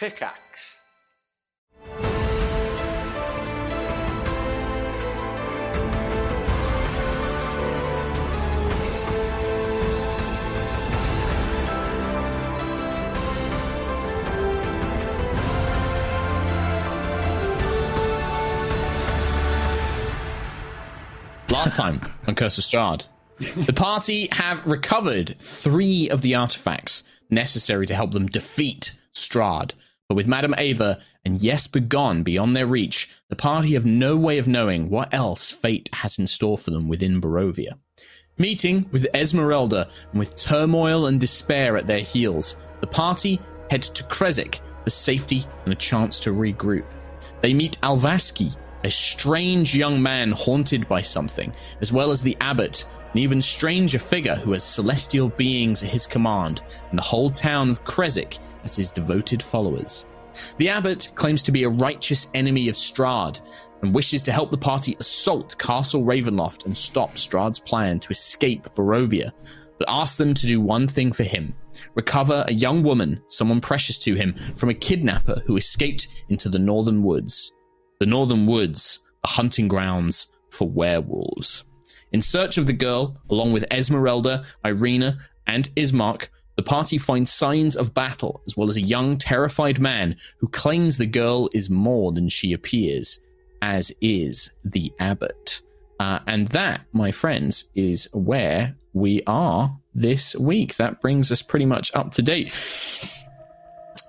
Pickaxe. Last time on Curse of Strahd, the party have recovered three of the artifacts necessary to help them defeat Strahd. But with Madame Ava and Jesper gone beyond their reach, the party have no way of knowing what else fate has in store for them within Barovia. Meeting with Esmeralda and with turmoil and despair at their heels, the party head to Kresik for safety and a chance to regroup. They meet Alvaski, a strange young man haunted by something, as well as the abbot, an even stranger figure who has celestial beings at his command, and the whole town of Kresik as his devoted followers. The abbot claims to be a righteous enemy of Strahd and wishes to help the party assault Castle Ravenloft and stop Strahd's plan to escape Barovia, but asks them to do one thing for him recover a young woman, someone precious to him, from a kidnapper who escaped into the northern woods. The northern woods are hunting grounds for werewolves. In search of the girl, along with Esmeralda, Irina, and Ismark, the party finds signs of battle, as well as a young, terrified man who claims the girl is more than she appears, as is the abbot. Uh, and that, my friends, is where we are this week. That brings us pretty much up to date.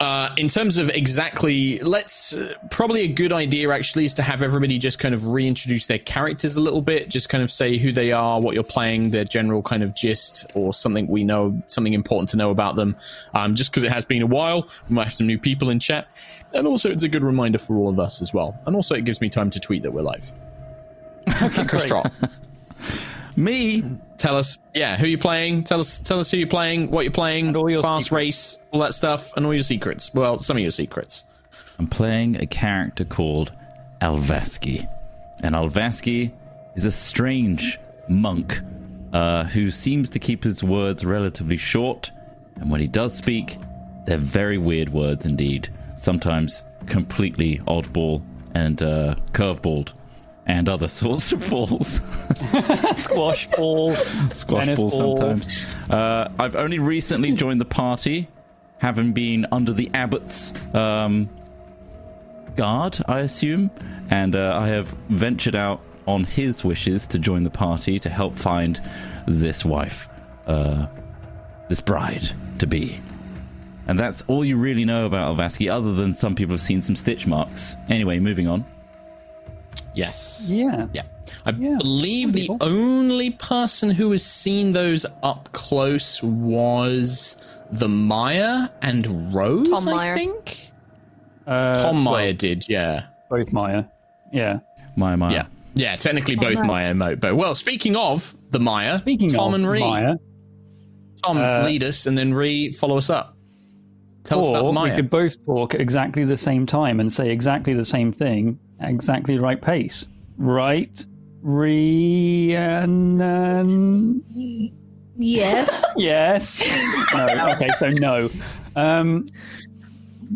Uh, in terms of exactly, let's uh, probably a good idea actually is to have everybody just kind of reintroduce their characters a little bit, just kind of say who they are, what you're playing, their general kind of gist, or something we know, something important to know about them. Um, just because it has been a while, we might have some new people in chat, and also it's a good reminder for all of us as well. And also, it gives me time to tweet that we're live. Okay, Chris Trott. Me? Tell us, yeah, who you're playing. Tell us, tell us who you're playing, what you're playing, all your class, secrets. race, all that stuff, and all your secrets. Well, some of your secrets. I'm playing a character called Alvaski. And Alvaski is a strange monk uh, who seems to keep his words relatively short. And when he does speak, they're very weird words indeed. Sometimes completely oddball and uh, curveballed. And other sorts of balls. Squash ball. Squash ball. sometimes. Uh, I've only recently joined the party, having been under the abbot's um, guard, I assume, and uh, I have ventured out on his wishes to join the party to help find this wife, uh, this bride to be. And that's all you really know about Alvaski, other than some people have seen some stitch marks. Anyway, moving on. Yes. Yeah. Yeah. I Yeah, believe the only person who has seen those up close was the Maya and Rose, Tom I Meyer. think. Uh, Tom well, Meyer did, yeah. both Maya. Yeah. My, my. Yeah. Yeah, technically both right. Maya and Mo. But well, speaking of the Maya, Speaking Tom of and Ree. Maya, Tom, uh, lead us, and then Ree, follow us up. Tell us about the or we could both talk at exactly the same time and say exactly the same thing at exactly the right pace. Right? Rhiannon? Yes. Yes. no. Okay, so no. Um,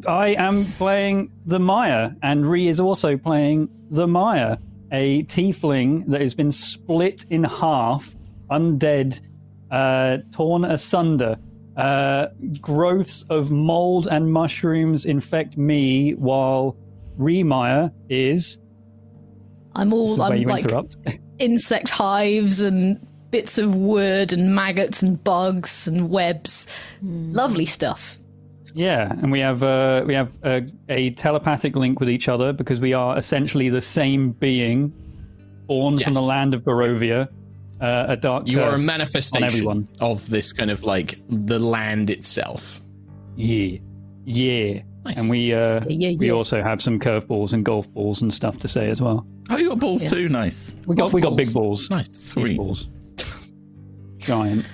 I am playing the Maya, and Ree is also playing the Maya, a tiefling that has been split in half, undead, uh, torn asunder. Uh, growths of mold and mushrooms infect me, while Ree Maya is. I'm This all is where I'm you like interrupt. insect hives and bits of wood and maggots and bugs and webs. Lovely stuff. Yeah, and we have uh, we have a, a telepathic link with each other because we are essentially the same being, born from the land of Barovia. Uh, a dark you are a manifestation everyone. of this kind of like the land itself. Yeah, yeah. Nice. And we uh, Yeah, yeah, we yeah. also have some curveballs and golf balls and stuff to say as well. Oh, you got balls Yeah. too? Nice. We got Golf we got balls. big balls, Nice. Huge Sweet. balls, giant.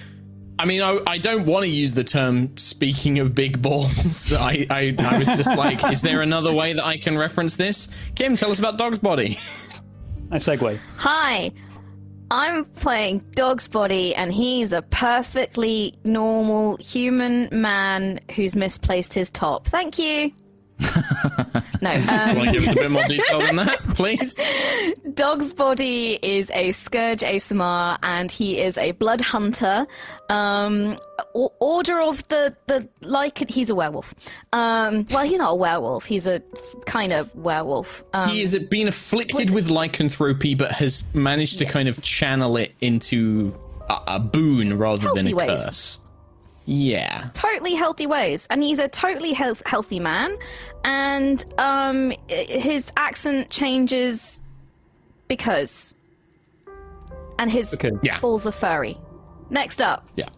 I mean, I, I don't want to use the term "speaking of big balls." I, I, I was just like, is there another way that I can reference this? Kim, tell us about Dog's Body. Nice segue. Hi. I'm playing Dog's Body, and he's a perfectly normal human man who's misplaced his top. Thank you. No. Want Um, to give us a bit more detail than that, please? Dog's Body is a Scourge Aasimar and he is a blood hunter. Um, order of the, the like, he's a werewolf. Um, well, he's not a werewolf, he's a kind of werewolf. Um, he has been afflicted with lycanthropy, but has managed to kind of channel it into a, a boon rather than a ways. curse. Yeah. totally healthy ways and he's a totally health- healthy man and um his accent changes because and his Because. Yeah. balls are furry next up Yeah.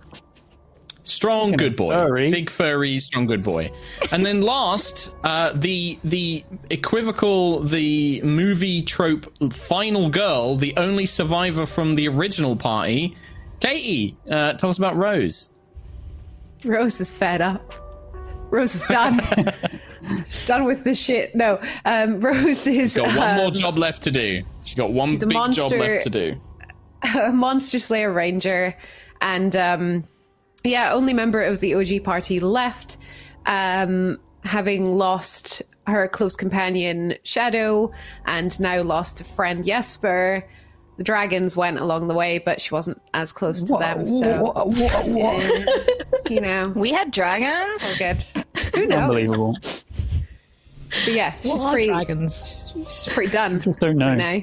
Strong good boy. furry. Big furry, strong good boy. And then last, uh, the the equivocal, the movie trope final girl, the only survivor from the original party, Katie. Uh, tell us about Rose. Rose is fed up. Rose is done. She's done with this shit. No, um, Rose is Got one more um, job left to do. She's got one She's big job monster. left to do. a monster slayer ranger and um yeah only member of the og party left um having lost her close companion shadow and now lost a friend jesper the dragons went along the way but she wasn't as close to them so What- what- what? Um, you know we had dragons good who knows Unbelievable. but yeah she's What pretty dragons? she's pretty done Just don't know. now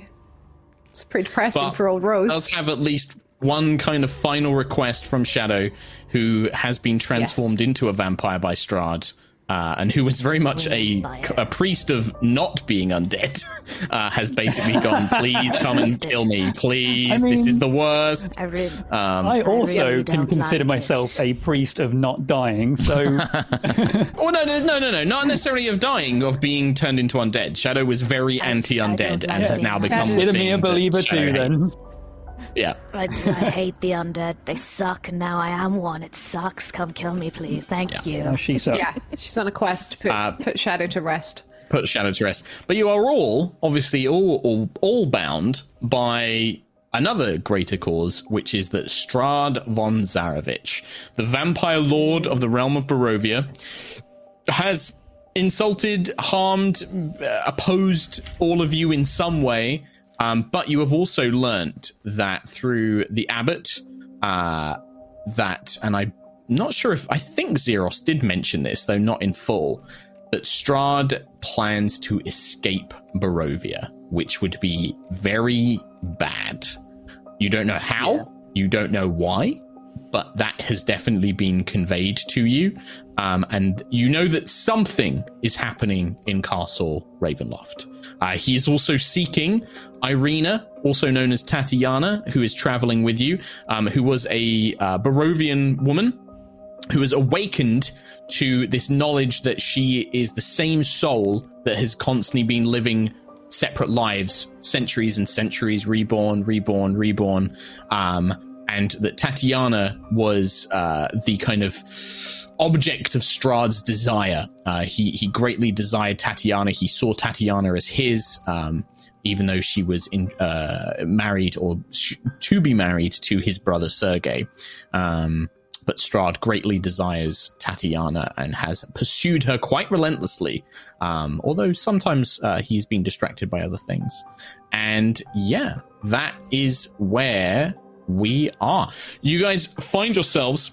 it's pretty depressing But for old rose does have at least one kind of final request from Shadow, who has been transformed Yes. into a vampire by Strahd. Uh, and who was very much a, a priest of not being undead, uh, has basically gone, please come and kill me, please. I this is the worst. I really, Um, I also really can consider like myself it. a priest of not dying, so oh no, no, no, no, no, not necessarily of dying, of being turned into undead. Shadow was very anti-undead don't and has now become. the consider me thing a that believer too. Then hates. Yeah. I, I hate the undead they suck and now i am one it sucks come kill me please thank you Oh, she sucks. yeah she's on a quest to put, Uh, put shadow to rest put Shadow to rest. But you are all, obviously, all, all, all bound by another greater cause, which is that Strahd von Zarovich, the vampire lord of the realm of Barovia, has insulted, harmed, uh, opposed all of you in some way. Um, but you have also learnt that through the abbot, uh, that, and I'm not sure if I think Xeros did mention this, though not in full, that Strahd plans to escape Barovia, which would be very bad. You don't know how, you don't know why, but that has definitely been conveyed to you. Um, and you know that something is happening in Castle Ravenloft. Uh, he is also seeking Irina, also known as Tatiana, who is traveling with you, um, who was a uh, Barovian woman who has awakened to this knowledge that she is the same soul that has constantly been living separate lives, centuries and centuries, reborn, reborn, reborn, um, and that Tatiana was uh, the kind of object of Strahd's desire. Uh, he he greatly desired Tatiana. He saw Tatiana as his. Um, even though she was in, uh, married or sh- to be married to his brother Sergei, um, but Strahd greatly desires Tatiana and has pursued her quite relentlessly, um, although sometimes uh, he's been distracted by other things. And yeah, that is where we are. You guys find yourselves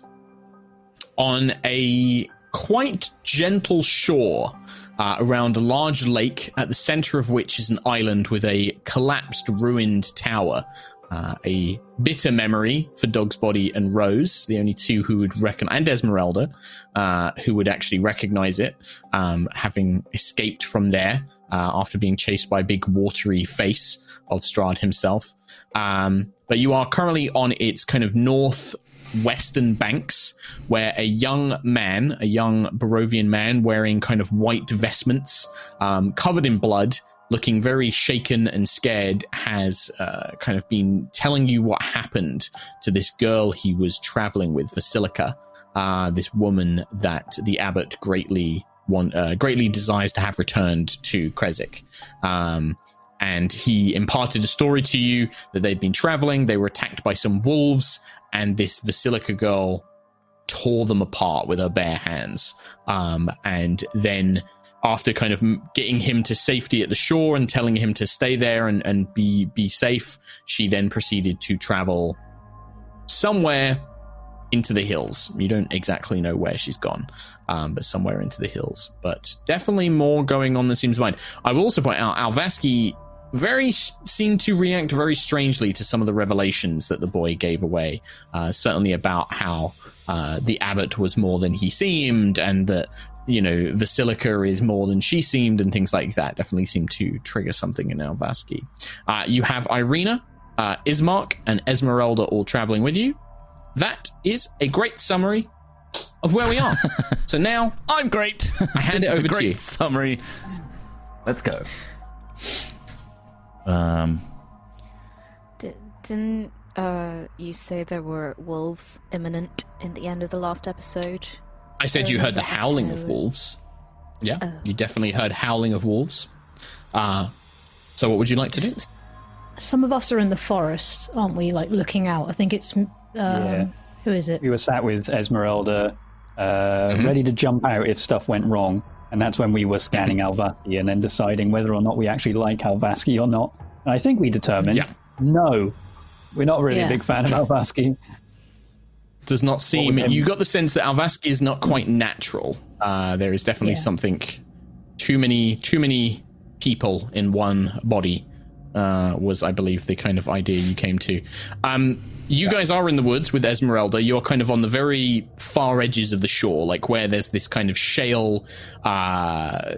on a quite gentle shore uh, around a large lake, at the center of which is an island with a collapsed, ruined tower. Uh, a bitter memory for Dog's Body and Rose, the only two who would reckon, and Esmeralda, uh, who would actually recognize it, um, having escaped from there uh, after being chased by a big watery face of Strahd himself. Um, but you are currently on its kind of northwestern banks, where a young man, a young Barovian man wearing kind of white vestments, um, covered in blood, looking very shaken and scared, has uh, kind of been telling you what happened to this girl he was traveling with, Vasilika, uh, this woman that the abbot greatly want, uh, greatly desires to have returned to Kresik. Um, and he imparted a story to you that they'd been traveling, they were attacked by some wolves, and this Vasilika girl tore them apart with her bare hands. Um, and then after kind of getting him to safety at the shore and telling him to stay there and, and be be safe, she then proceeded to travel somewhere into the hills. You don't exactly know where she's gone, um, but somewhere into the hills. But definitely more going on than seems to mind. I will also point out Alvaski very seemed to react very strangely to some of the revelations that the boy gave away. Uh, certainly about how uh, the abbot was more than he seemed, and that you know Vasilika is more than she seemed, and things like that. Definitely seemed to trigger something in Alvaski. Uh, you have Irina, uh, Ismark, and Esmeralda all traveling with you. That is a great summary of where we are. so now I'm great. I hand This it is a over to great you. Summary. Let's go. Um, D- didn't uh, you say there were wolves imminent in the end of the last episode? I said you heard the howling of wolves. Yeah, you definitely heard howling of wolves. Uh, so what would you like to do? Some of us are in the forest, aren't we? Like looking out. I think it's um, Yeah. who is it? We were sat with Esmeralda, uh, ready to jump out if stuff went wrong. And that's when we were scanning Alvaski and then deciding whether or not we actually like Alvaski or not. And I think we determined Yeah. no, we're not really Yeah. a big fan of Alvaski. Does not seem. You got the sense that Alvaski is not quite natural. Uh, there is definitely Yeah. something. Too many, too many people in one body. Uh, was I believe the kind of idea you came to. Um, you guys are in the woods with Esmeralda. You're kind of on the very far edges of the shore, like where there's this kind of shale, uh,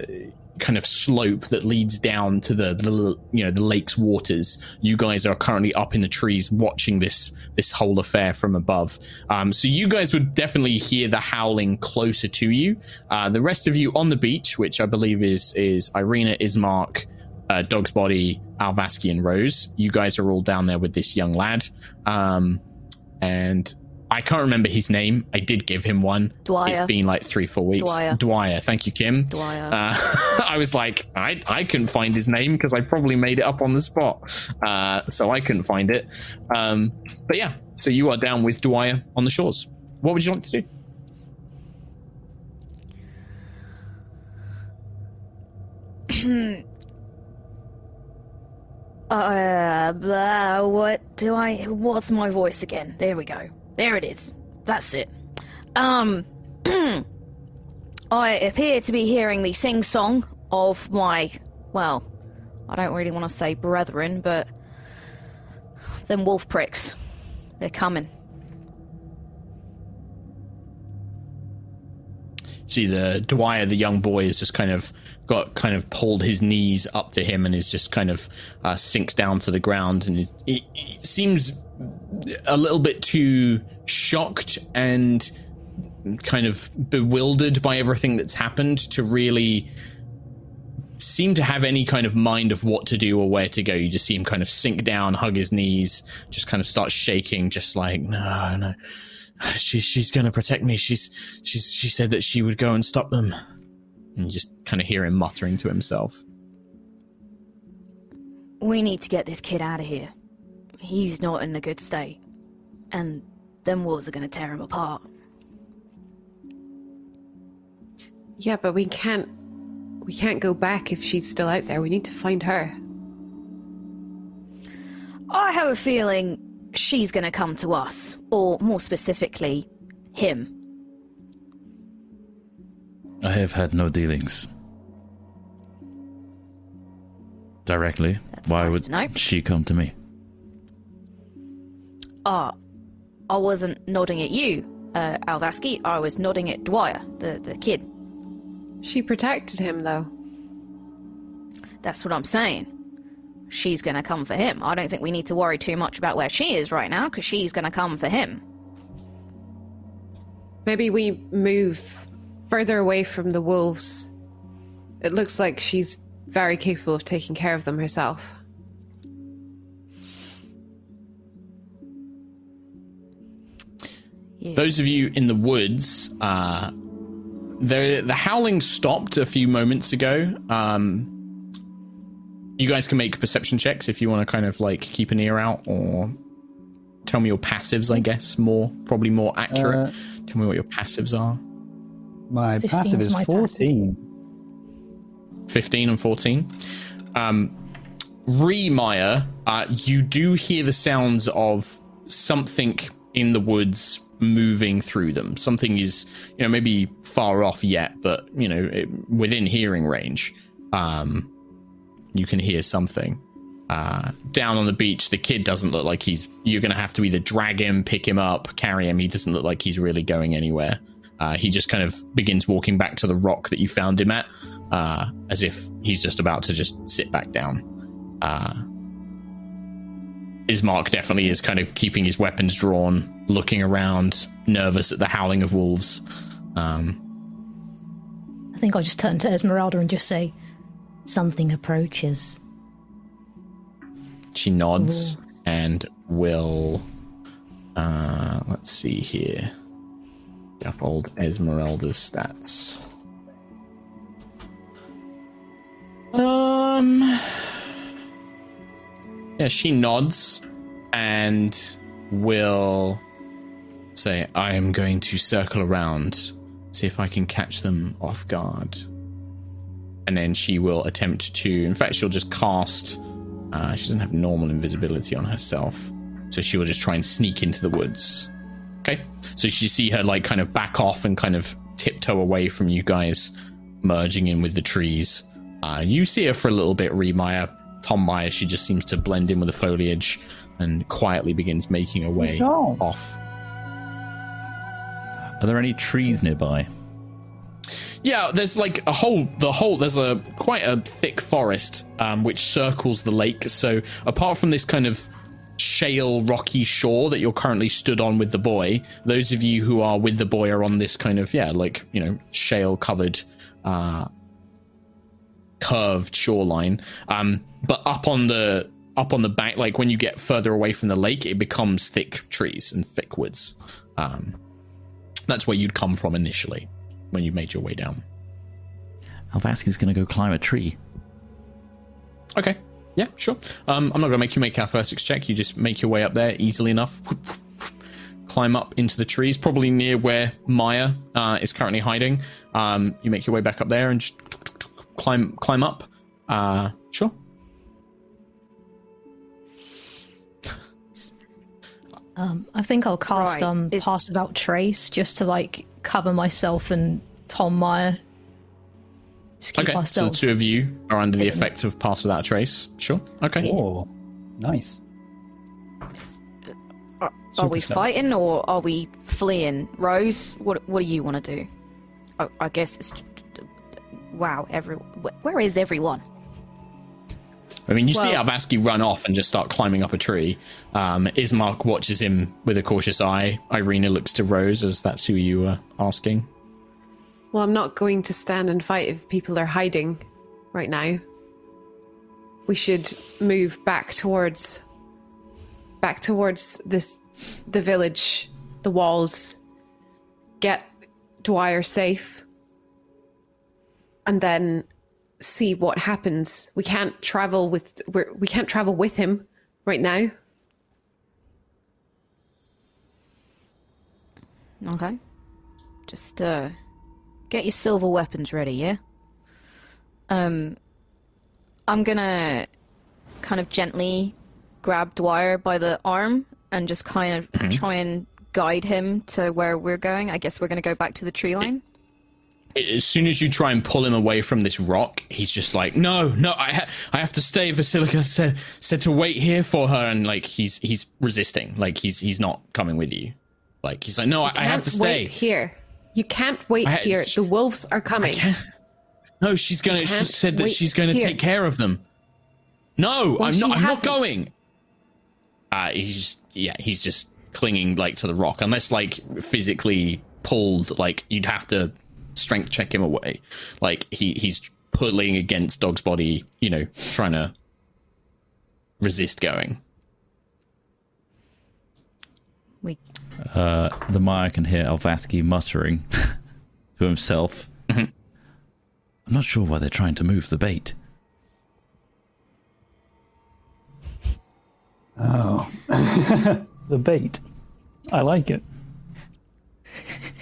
kind of slope that leads down to the, the you know the lake's waters. You guys are currently up in the trees watching this this whole affair from above. Um, so you guys would definitely hear the howling closer to you. Uh, the rest of you on the beach, which I believe is is Irina, Ismark, uh, Dog's Body, Alvaski, and Rose. You guys are all down there with this young lad. Um, and I can't remember his name. I did give him one. Dwyer. It's been like three, four weeks. Dwyer. Dwyer. Thank you, Kim. Dwyer. Uh, I was like, I, I couldn't find his name because I probably made it up on the spot. Uh, so I couldn't find it. Um, but yeah, so you are down with Dwyer on the shores. What would you like to do? Uh, blah, what do I? What's my voice again? There we go. There it is. That's it. Um, I appear to be hearing the sing song of my, well, I don't really want to say brethren, but them wolf pricks. They're coming. see the Dwyer, the young boy, is just kind of got kind of pulled his knees up to him and is just kind of uh, sinks down to the ground and it, it seems a little bit too shocked and kind of bewildered by everything that's happened to really seem to have any kind of mind of what to do or where to go. You just see him kind of sink down, hug his knees, just kind of start shaking, just like, no, no. She, she's going to protect me. She's, she's, she said that she would go and stop them. And you just kind of hear him muttering to himself. We need to get this kid out of here. He's not in a good state. And them wolves are going to tear him apart. Yeah, but we can't. We can't go back if she's still out there. We need to find her. I have a feeling she's going to come to us, or more specifically, him. I have had no dealings. Directly. That's Why nice would she come to me? Ah, I wasn't nodding at you, uh, Alvaski. I was nodding at Dwyer, the, the kid. She protected him, though. That's what I'm saying. She's going to come for him. I don't think we need to worry too much about where she is right now, because she's going to come for him. Maybe we move further away from the wolves. It looks like she's very capable of taking care of them herself. Those of you in the woods, uh, the the howling stopped a few moments ago. Um, you guys can make perception checks if you want to kind of like keep an ear out or tell me your passives. I guess more probably more accurate. Uh, tell me what your passives are. My passive is is my 14. 15 and 14. Um, Remire, uh, you do hear the sounds of something in the woods moving through them. Something is, you know, maybe far off yet, but you know, it, within hearing range. Um, you can hear something. Uh, down on the beach, the kid doesn't look like he's. You're going to have to either drag him, pick him up, carry him. He doesn't look like he's really going anywhere. Uh, he just kind of begins walking back to the rock that you found him at, uh, as if he's just about to just sit back down. Uh, Ismark definitely is kind of keeping his weapons drawn, looking around, nervous at the howling of wolves. Um, I think I'll just turn to Esmeralda and just say, something approaches. she nods and will. Uh, let's see here. Old Esmeralda's stats. Um. Yeah, she nods and will say, I am going to circle around, see if I can catch them off guard. And then she will attempt to, in fact, she'll just cast. Uh, she doesn't have normal invisibility on herself, so she will just try and sneak into the woods. Okay, so you see her like kind of back off and kind of tiptoe away from you guys, merging in with the trees. Uh, you see her for a little bit, Remire. Tom Maya, she just seems to blend in with the foliage and quietly begins making her way off. Are there any trees nearby? Yeah, there's like a whole the whole there's a quite a thick forest um, which circles the lake. So apart from this kind of shale rocky shore that you're currently stood on with the boy, those of you who are with the boy are on this kind of yeah like you know shale covered uh, curved shoreline. Um, but up on the up on the bank, like when you get further away from the lake, it becomes thick trees and thick woods. Um, that's where you'd come from initially when you made your way down. Alvaski's going to go climb a tree. Okay. Yeah, sure. Um, I'm not going to make you make an athletics check. You just make your way up there easily enough. Climb up into the trees, probably near where Maya uh, is currently hiding. Um, you make your way back up there and just climb climb up. Uh, sure. Um, I think I'll cast Right, um is- pass without trace just to like cover myself and Tom Maya. Just keep Okay. So the two of you are under the effect of pass without a trace. Sure. Okay. Oh, nice. Are, are we Super stealth. fighting or are we fleeing? Rose, what what do you want to do? I, I guess it's. Wow, every wh- where is everyone? I mean, you see Well- Alvaski run off and just start climbing up a tree. Um, Ismark watches him with a cautious eye. Irina looks to Rose as that's who you were asking. Well, I'm not going to stand and fight if people are hiding right now. We should move back towards back towards this the village, the walls. Get Dwyer safe. And then see what happens. We can't travel with we're, we can't travel with him right now. Okay, just uh, get your silver weapons ready, yeah. Um, I'm gonna kind of gently grab Dwyer by the arm and just kind of try and guide him to where we're going. I guess we're gonna go back to the tree line. as soon as you try and pull him away from this rock, he's just like, "No, no, I, ha- I have to stay." Vasilika said said to wait here for her, and like he's he's resisting, like he's he's not coming with you. Like he's like, "No, I, I have to stay." Here. You can't wait I here. The wolves are coming. No, she's gonna. She said that she's gonna here. take care of them. No, Well, I'm not. I'm not hasn't. going. Uh, he's just yeah, he's just clinging like to the rock, unless like physically pulled. Like you'd have to strength check him away. Like he he's pulling against Dog's body. You know, trying to resist going. We Uh, the Maya can hear Alvaski muttering to himself. I'm not sure why they're trying to move the bait. Oh, the bait. I like it.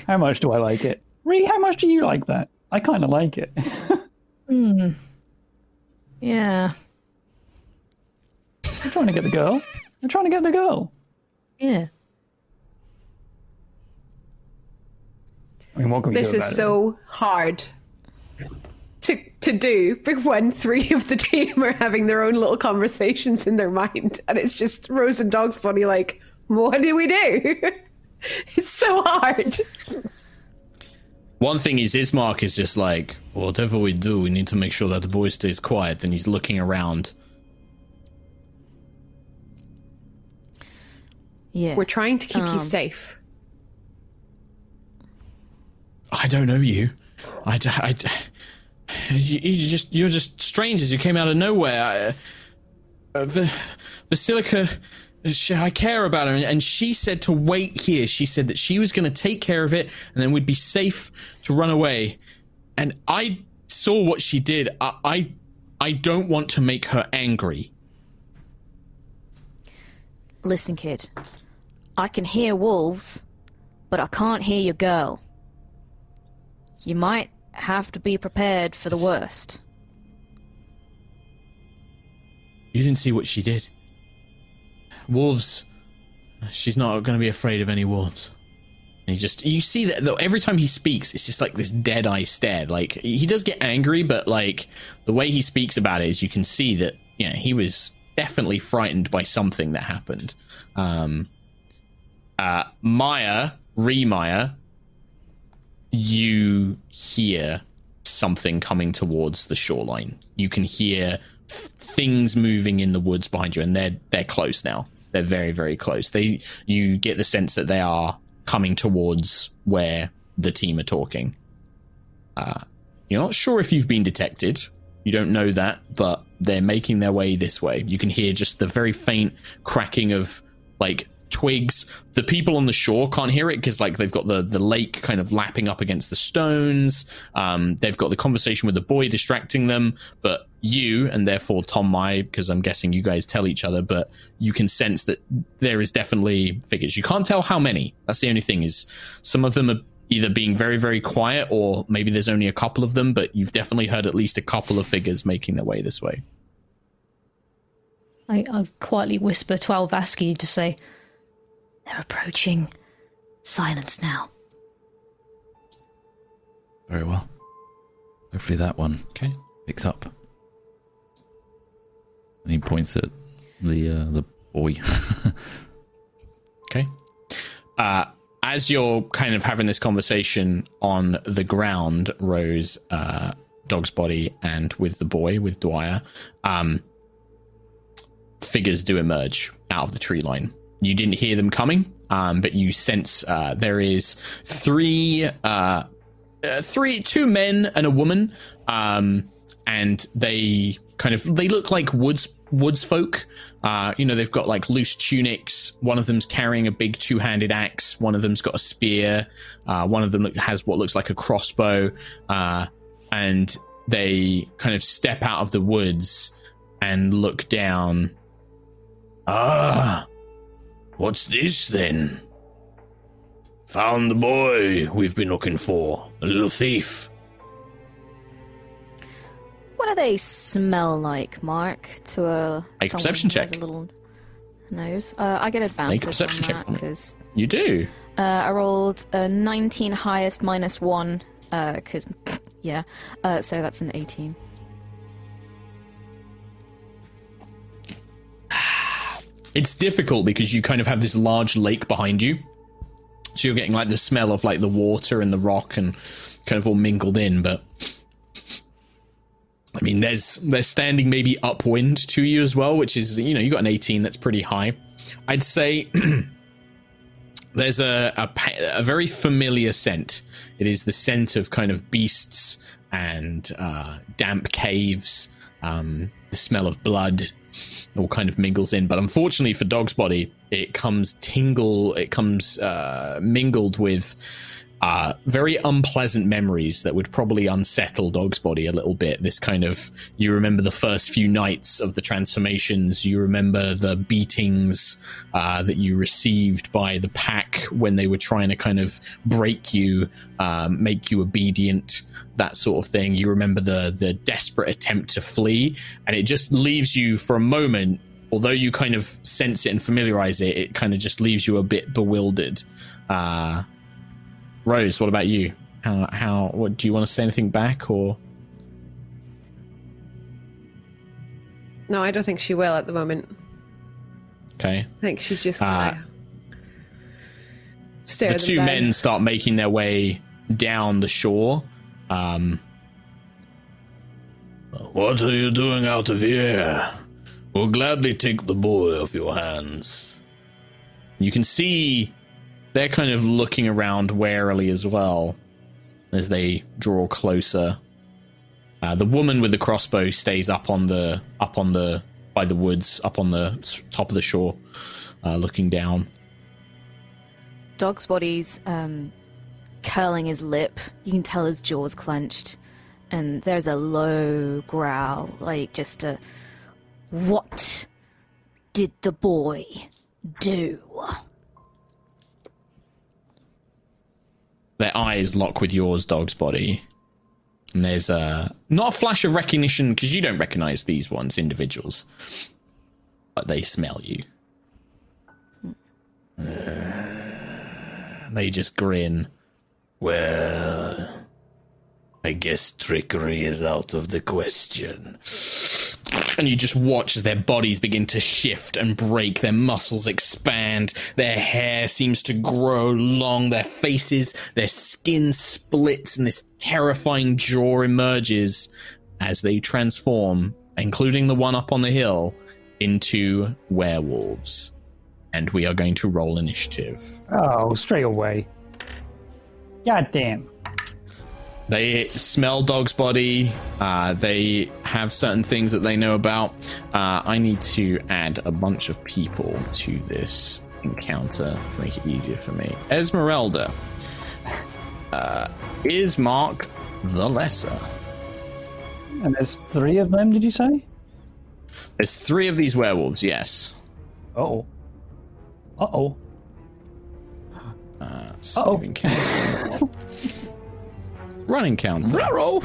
How much do I like it? Ree, how much do you like that? I kind of like it. Yeah. I'm trying to get the girl. I'm trying to get the girl. Yeah. I mean, what can we This do is it? so hard to to do but when three of the team are having their own little conversations in their mind and it's just Rose and Dog's funny like, what do we do? it's so hard. One thing is, Ismark is just like, whatever we do, we need to make sure that the boy stays quiet, and he's looking around. Yeah. We're trying to keep Um, you safe. I don't know you. I you, you just you're just strangers. You came out of nowhere. I, uh, the Vasilika, I care about her, and she said to wait here. She said that she was going to take care of it, and then we'd be safe to run away. And I saw what she did. I I, I don't want to make her angry. Listen, kid. I can hear wolves, but I can't hear your girl. You might have to be prepared for the worst. You didn't see what she did. Wolves. She's not going to be afraid of any wolves. And he just, you see that though, every time he speaks, it's just like this dead eye stare. Like, he does get angry, but like, the way he speaks about it is you can see that, yeah, he was definitely frightened by something that happened. Um, uh, Maya, Ree Maya, you hear something coming towards the shoreline. You can hear th- things moving in the woods behind you, and they're they're close now. They're very very close. They you get the sense that they are coming towards where the team are talking. Uh, you're not sure if you've been detected. You don't know that, but they're making their way this way. You can hear just the very faint cracking of like twigs. The people on the shore can't hear it because like they've got the the lake kind of lapping up against the stones. Um, they've got the conversation with the boy distracting them, but you and therefore Tom Mai, because I'm guessing you guys tell each other, but you can sense that there is definitely figures. You can't tell how many. That's the only thing is some of them are either being very very quiet or maybe there's only a couple of them, but you've definitely heard at least a couple of figures making their way this way. I, I quietly whisper to Alvaski to say, They're approaching. Silence now. Very well. Hopefully that one Okay. picks up. And he points at the uh, the boy. Okay. Uh, as you're kind of having this conversation on the ground, Rose, uh, Dog's body, and with the boy, with Dwyer, um, figures do emerge out of the tree line. You didn't hear them coming, um, but you sense uh, there is three, uh, uh, three, two men and a woman, um, and they kind of they look like woods woods folk. Uh, you know, they've got like loose tunics. One of them's carrying a big two handed axe. One of them's got a spear. Uh, one of them has what looks like a crossbow. Uh, and they kind of step out of the woods and look down. Ah, what's this then? Found the boy we've been looking for, the little thief. What do they smell like, Mark? To a Make a perception check. A little nose. Uh, I get advantage perception on check that for because You do. uh, I rolled a 19 highest minus one. Because yeah, uh, so that's an 18. It's difficult because you kind of have this large lake behind you. So you're getting like the smell of like the water and the rock and kind of all mingled in, but I mean there's they're standing maybe upwind to you as well, which is you know, you got an 18 that's pretty high. I'd say there's a, a a very familiar scent. It is the scent of kind of beasts and uh, damp caves, um, the smell of blood, all kind of mingles in. But unfortunately for Dog's Body, it comes tingle, it comes uh, mingled with uh, very unpleasant memories that would probably unsettle Dog's body a little bit. This kind of, you remember the first few nights of the transformations, you remember the beatings uh, that you received by the pack when they were trying to kind of break you, um, make you obedient, that sort of thing. You remember the the desperate attempt to flee, and it just leaves you for a moment. Although you kind of sense it and familiarize it, it kind of just leaves you a bit bewildered. Uh, Rose, what about you? How how what do you want to say anything back or No, I don't think she will at the moment. okay? I think she's just Uh, gonna stare the two down. men start making their way down the shore. Um, what are you doing out of here? We'll gladly take the boy off your hands. You can see they're kind of looking around warily as well as they draw closer. Uh, the woman with the crossbow stays up on the up on the by the woods, up on the top of the shore, uh, looking down. Dog's body's um, curling his lip. You can tell his jaw's clenched. And there's a low growl, like just a. What did the boy do? Their eyes lock with yours, dog's body. And there's a not a flash of recognition because you don't recognize these ones individuals, but they smell you. Uh, they just grin. Well, I guess trickery is out of the question. And you just watch as their bodies begin to shift and break, their muscles expand, their hair seems to grow long, their faces, their skin splits, and this terrifying jaw emerges as they transform, including the one up on the hill, into werewolves. And we are going to roll initiative. Oh, straight away. God damn. They smell dog's body. Uh, they have certain things that they know about. Uh, I need to add a bunch of people to this encounter to make it easier for me. Esmeralda uh, Ismark the Lesser. And there's three of them, did you say? There's three of these werewolves. Yes. Oh. Uh-oh. Uh-oh. Save encounter. Run encounter. Ruh-roh.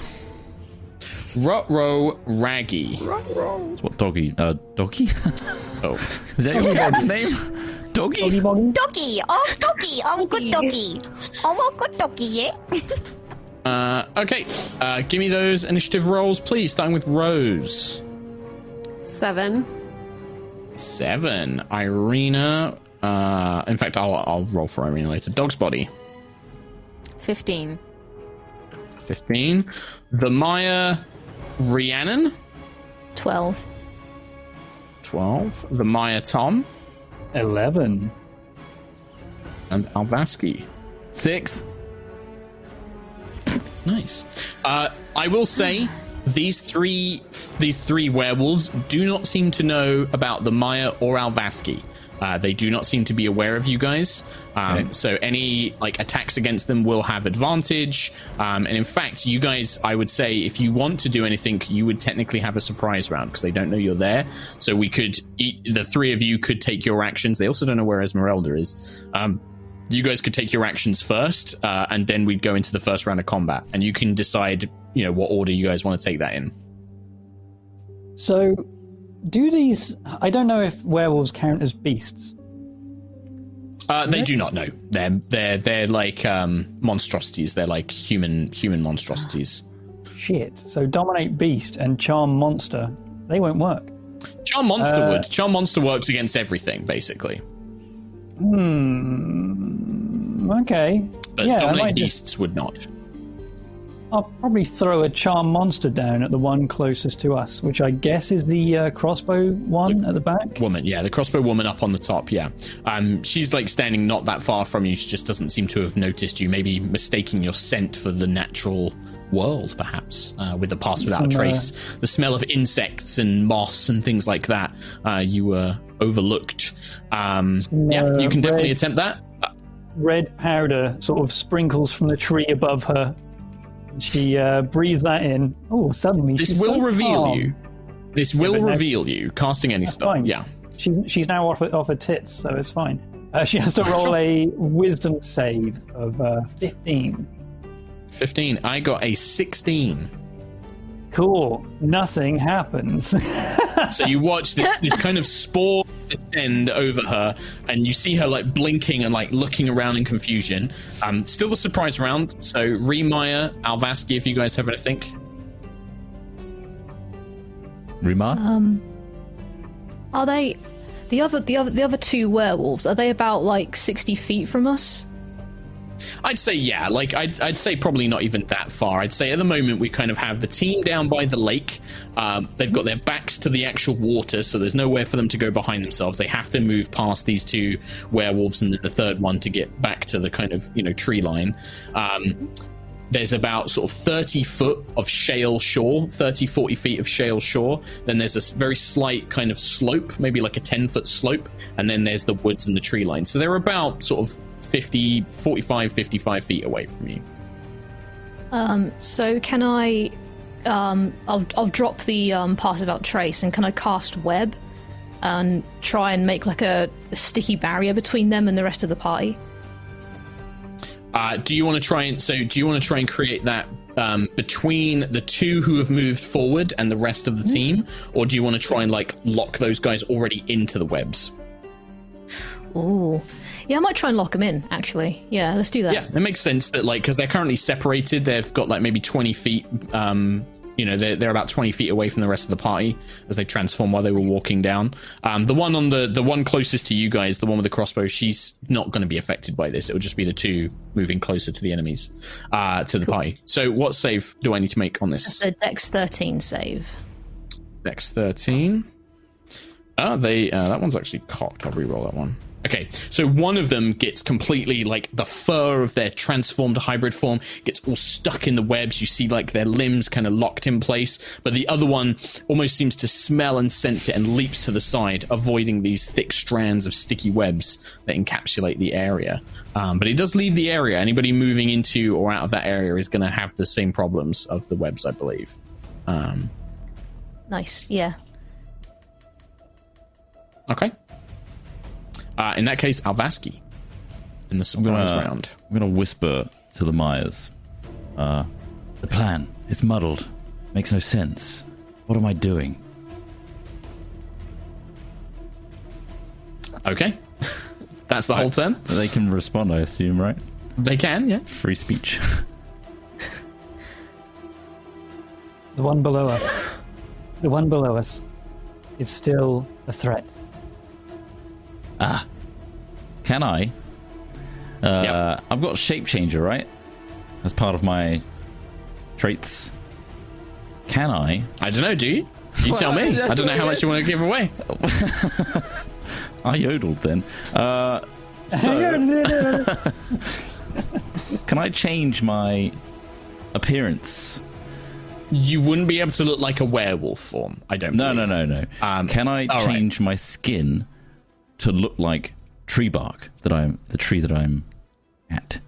Rutro Raggy. That's what doggy. Uh, doggy? Oh, Is that your cat's name? Doggy? Boggy boggy? Doggy, oh doggy, oh good doggy. Oh good doggy, yeah? uh, okay. Uh, give me those initiative rolls, please. Starting with Rose. Seven. Seven. Irina. Uh, in fact, I'll I'll roll for Irina later. Dog's body. 15. The Maya. Rhiannon. 12. Twelve. The Maya Tom Eleven. and Alvaski. Six. Nice. Uh, I will say these three these three werewolves do not seem to know about the Maya or Alvaski. Uh, they do not seem to be aware of you guys. Um, Okay. So any like attacks against them will have advantage. Um, and in fact, you guys, I would say, if you want to do anything, you would technically have a surprise round because they don't know you're there. So we could, eat, the three of you could take your actions. They also don't know where Esmeralda is. Um, you guys could take your actions first, uh, and then we'd go into the first round of combat, and you can decide, you know, what order you guys want to take that in. So, do these... I don't know if werewolves count as beasts. Uh, they do not know. They're they're they're like um, monstrosities. They're like human human monstrosities. Shit. So dominate beast and charm monster, they won't work. Charm monster Uh, would. Charm monster works against everything basically, Hmm. Okay. but yeah, dominate might just, beasts would not. I'll probably throw a charm monster down at the one closest to us, which I guess is the uh, crossbow one at the back. Woman, yeah, the crossbow woman up on the top, yeah. Um, she's like standing not that far from you. She just doesn't seem to have noticed you. Maybe mistaking your scent for the natural world, perhaps, uh, with the pass without a uh, trace. The smell of insects and moss and things like that. Uh, you were overlooked. Um, yeah, you can definitely red- attempt that. Red powder sort of sprinkles from the tree above her. She uh, breathes that in. Oh, suddenly This she's will so reveal calm. you. This will no- reveal you. Casting any spell. fine. Yeah. She's she's now off her, off her tits, so it's fine. Uh, she has to roll a wisdom save of uh, 15. 15. I got a 16. Cool. Nothing happens. So you watch this this kind of spore descend over her, and you see her like blinking and like looking around in confusion. Um, still the surprise round. So Ree Maya, Alvaski, if you guys have anything. Rima? Are they the other the other the other two werewolves? Are they about like sixty feet from us? I'd say yeah, like I'd, I'd say probably not even that far. I'd say at the moment we kind of have the team down by the lake. Um, they've got their backs to the actual water, so there's nowhere for them to go behind themselves. They have to move past these two werewolves and the third one to get back to the kind of you know tree line. Um, there's about sort of 30 foot of shale shore 30 40 feet of shale shore then there's a very slight kind of slope maybe like a 10 foot slope and then there's the woods and the tree line so they're about sort of 50 45 55 feet away from you So can I? Um, I'll I'll drop the um, part about trace, and can I cast web and try and make like a, a sticky barrier between them and the rest of the party? uh, do you want to try and so do you want to try and create that um, between the two who have moved forward and the rest of the team or do you want to try and like lock those guys already into the webs Ooh, yeah, I might try and lock them in. Actually, yeah, let's do that. Yeah, it makes sense that like because they're currently separated, they've got like maybe twenty feet. Um, you know, they're they're about twenty feet away from the rest of the party as they transform while they were walking down. Um, the one on the the one closest to you guys, the one with the crossbow, she's not going to be affected by this. It will just be the two moving closer to the enemies, uh, to the party. So, what save do I need to make on this? The Dex thirteen save. Dex 13. Oh, they uh, that one's actually cocked. I'll re-roll that one. Okay, so one of them gets completely like the fur of their transformed hybrid form gets all stuck in the webs. You see like their limbs kind of locked in place, but the other one almost seems to smell and sense it and leaps to the side, avoiding these thick strands of sticky webs that encapsulate the area. Um, but it does leave the area. Anybody moving into or out of that area is going to have the same problems of the webs, I believe. Um, Nice. Yeah. Okay. Uh, in that case, Alvaski in the I'm surprise gonna, round. I'm gonna whisper to the Myers. Uh, the plan. It's muddled. Makes no sense. What am I doing? Okay. That's the whole turn. They can respond, I assume, right? They can, yeah. Free speech. the one below us. The one below us is still a threat. Can I? Uh, Yep. I've got shape changer, right? As part of my traits. Can I? I don't know, do you? You tell me. I don't know how much you want to give away. I yodeled then. Uh, so, can I change my appearance? You wouldn't be able to look like a werewolf form, I don't know. No, no, believe. no, no. Um, can I all right. change my skin to look like tree bark that I'm the tree that I'm at?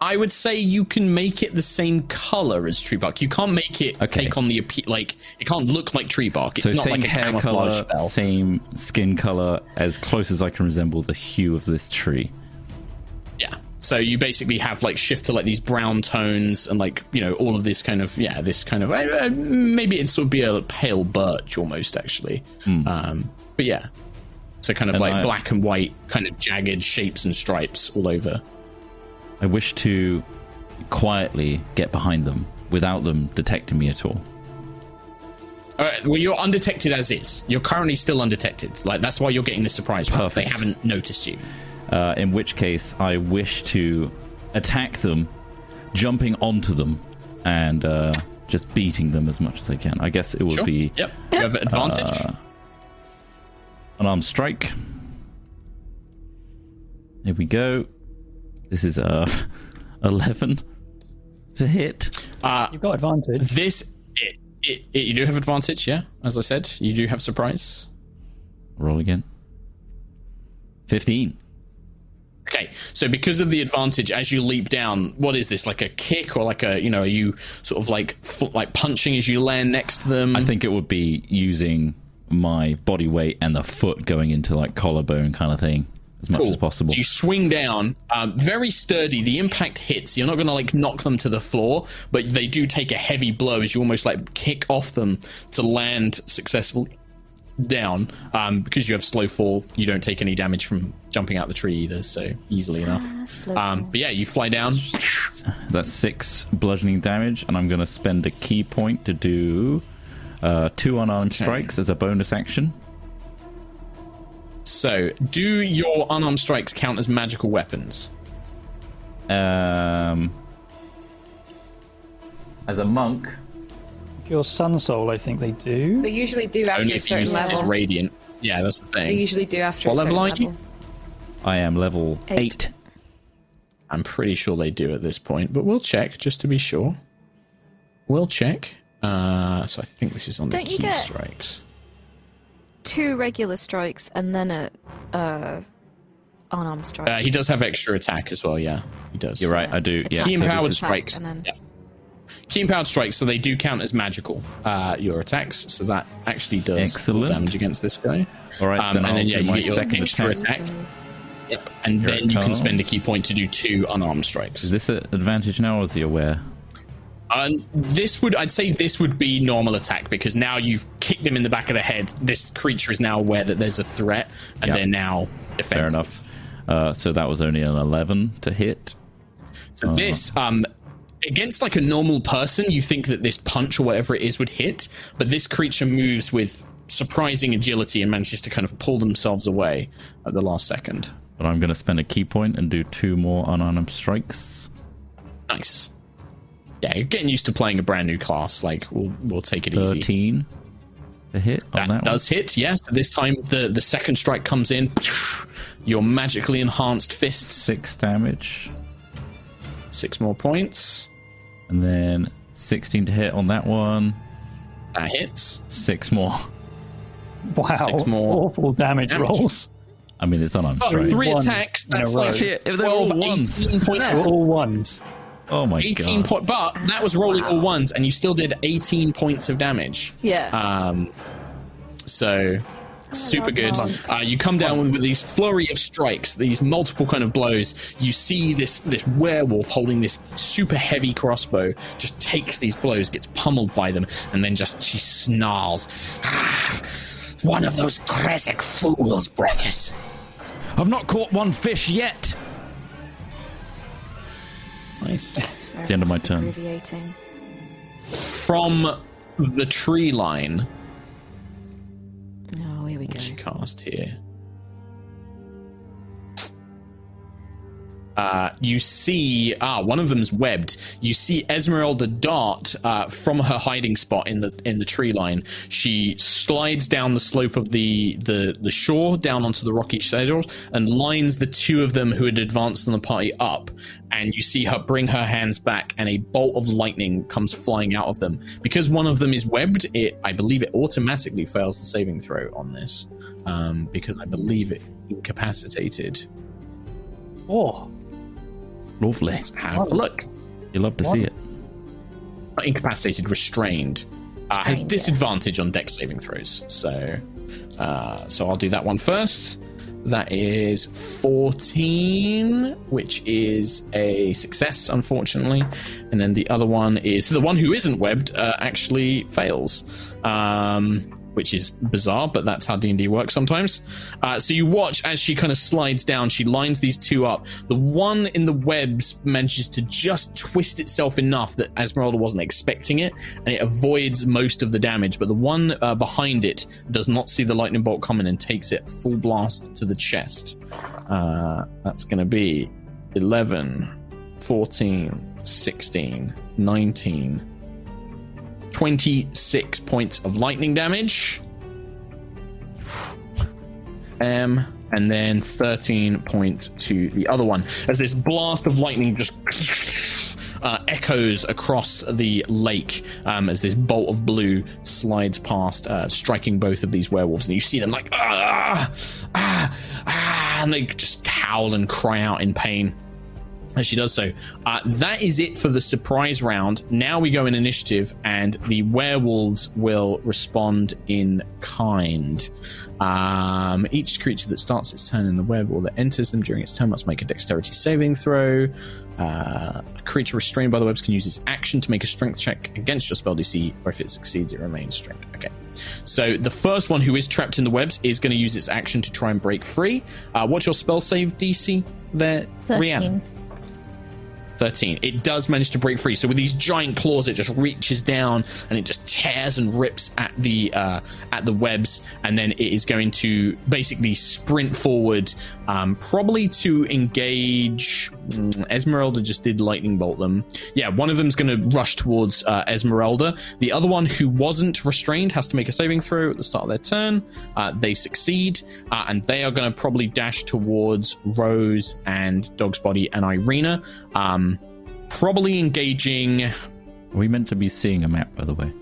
I would say you can make it the same color as tree bark. You can't make it Okay. take on the like it can't look like tree bark. It's So not same like a hair camouflage color, spell. same skin color, as close as I can resemble the hue of this tree. Yeah. So you basically have like shift to like these brown tones and like you know all of this kind of yeah this kind of uh, uh, maybe it'd sort of be a pale birch almost actually. Um, but yeah, so kind of And like I- black and white kind of jagged shapes and stripes all over. I wish to quietly get behind them without them detecting me at all. Right, well, you're undetected as is. You're currently still undetected. Like that's why you're getting the surprise. round. They haven't noticed you. Uh, in which case, I wish to attack them, jumping onto them, and uh, just beating them as much as I can. I guess it would Sure. be Yep. You have advantage. An armed strike. Here we go. This is uh, 11 to hit. You've got advantage. this it, it, it, you do have advantage. Yeah, as I said, you do have surprise. Roll again. 15. Okay, so because of the advantage as you leap down, what is this like a kick or like a you know are you sort of like f- like punching as you land next to them? I think it would be using my body weight and the foot going into like collarbone kind of thing as much Cool. as possible. So you swing down, um, very sturdy. The impact hits. You're not going to like knock them to the floor, but they do take a heavy blow as you almost like kick off them to land successfully down. Um, because you have slow fall, you don't take any damage from jumping out the tree either, so easily enough. slow Um, but yeah, you fly down. That's six bludgeoning damage, and I'm going to spend a ki point to do uh, two unarmed strikes as a bonus action. So, do your unarmed strikes count as magical weapons? Um, as a monk, your Sun Soul, I think they do. They usually do after Only a if you certain use this level. radiant. Yeah, that's the thing. They usually do after What a certain level are you? I am level Eight. eight. I'm pretty sure they do at this point, but we'll check just to be sure. We'll check. Uh, so I think this is on Don't the you key get- strikes. Two regular strikes and then a uh, unarmed strike. Uh, he does have extra attack as well. Yeah, he does. You're right, I do. Yeah, Key so empowered this is- strikes. and then- Yeah. Ki empowered strikes, so they do count as magical. Uh, your attacks, so that actually does full Excellent. damage against this guy. All right, Um, then and then yeah, you get your second extra attack. attack. Yep, and Here then you can spend a ki point to do two unarmed strikes. Is this an advantage now, or is he aware? Um, this would, I'd say, this would be normal attack because now you've kicked him in the back of the head. This creature is now aware that there's a threat, and Yep. they're now Fair enough. Uh, so that was only an 11 to hit. So this, um, against like a normal person, you think that this punch or whatever it is would hit, but this creature moves with surprising agility and manages to kind of pull themselves away at the last second. But I'm going to spend a ki point and do two more unarmed strikes. Nice. Yeah, you're getting used to playing a brand new class. Like we'll we'll take it easy. 13 to hit on That, that, does hit, yes. This time the, the second strike comes in. Your magically enhanced one. fists, Six damage. six more points. And then 16 to hit on that one. That hits. Six more. Wow, Six more awful damage, damage. rolls. I mean, it's unarmed Oh, strike. three attacks. That's row. like Shit, if they're all 12, 18 points. They're all ones. Oh my 18 god. point, but that was rolling all ones, and you still did 18 points of damage. yeah. Um, so super good. Uh, you come down with these flurry of strikes, these multiple kind of blows. You see this this werewolf holding this super heavy crossbow, just takes these blows, gets pummeled by them, and then just she snarls. "Ah, one of those Krezk fools, brothers. I've not caught one fish yet. Nice. It's the end of my turn. From the tree line, Oh, here we go. she cast here. Uh, you see, ah, one of them's webbed. You see Esmeralda dart uh, from her hiding spot in the in the tree line. She slides down the slope of the the, the shore down onto the rocky shores and lines the two of them who had advanced on the party up. And you see her bring her hands back, and a bolt of lightning comes flying out of them. Because one of them is webbed, it I believe it automatically fails the saving throw on this, um, because I believe it incapacitated. Oh, Lovely. Let's have a look. You love to see it. Not incapacitated, restrained. Uh, has disadvantage on dex saving throws. So, uh, so I'll do that one first. That is 14, which is a success, unfortunately. And then the other one is the one who isn't webbed uh, actually fails, um, which is bizarre, but that's how D&D works sometimes. Uh, so you watch as she kind of slides down. She lines these two up. The one in the webs manages to just twist itself enough that Esmeralda wasn't expecting it, and it avoids most of the damage. But the one uh, behind it does not see the lightning bolt coming and takes it full blast to the chest. Uh, that's going to be 11, 14, 16, 19, 26 points of lightning damage. Um, and then 13 points to the other one as this blast of lightning just uh, echoes across the lake um, as this bolt of blue slides past, uh, striking both of these werewolves. And you see them like, ah, ah, ah, and they just howl and cry out in pain as she does so. Uh, that is it for the surprise round. Now we go in initiative, and the werewolves will respond in kind. Um, each creature that starts its turn in the web or that enters them during its turn must make a dexterity saving throw. Uh, a creature restrained by the webs can use its action to make a strength check against your spell DC, or if it succeeds, it remains strength. Okay. So the first one who is trapped in the webs is going to use its action to try and break free. Uh, what's your spell save DC there, Rihanna? 13. 13. It does manage to break free. So with these giant claws, it just reaches down and it just tears and rips at the uh, at the webs, and then it is going to basically sprint forward, um, probably to engage. mm, Esmeralda just did lightning bolt them. Yeah, one of them's going to rush towards uh, Esmeralda. The other one who wasn't restrained has to make a saving throw at the start of their turn. Uh, they succeed, uh, and they are going to probably dash towards Rose and Dog's Body and Irina. Um, probably engaging. Are we meant to be seeing a map, by the way?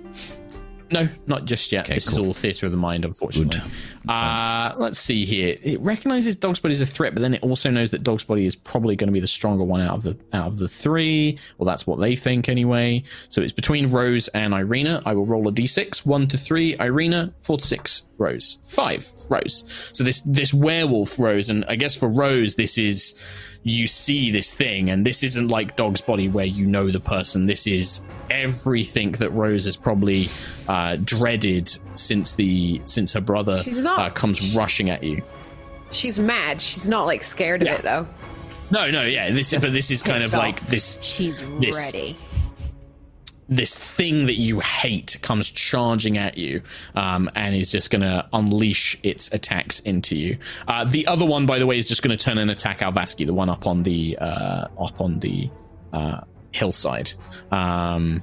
No, not just yet. Okay, this is all theatre of the mind, unfortunately. Uh, let's see here. It recognizes Dog's Body as a threat, but then it also knows that Dog's Body is probably going to be the stronger one out of the out of the three. Well, that's what they think anyway. So it's between Rose and Irina. I will roll a d6. One to three, Irina. Four to six, Rose. Five, Rose. So this this werewolf Rose, and I guess for Rose, this is you see this thing, and this isn't like Dog's Body where you know the person. This is everything that Rose has probably uh, dreaded since the since her brother not- uh, comes rushing at you. She's mad. She's not like scared of Yeah. it though. No, no, yeah. This is, but this is kind of off. like this She's This- ready. This thing that you hate comes charging at you um, and is just going to unleash its attacks into you. Uh, the other one, by the way, is just going to turn and attack Alvaski, the one up on the uh, up on the uh, hillside. Um,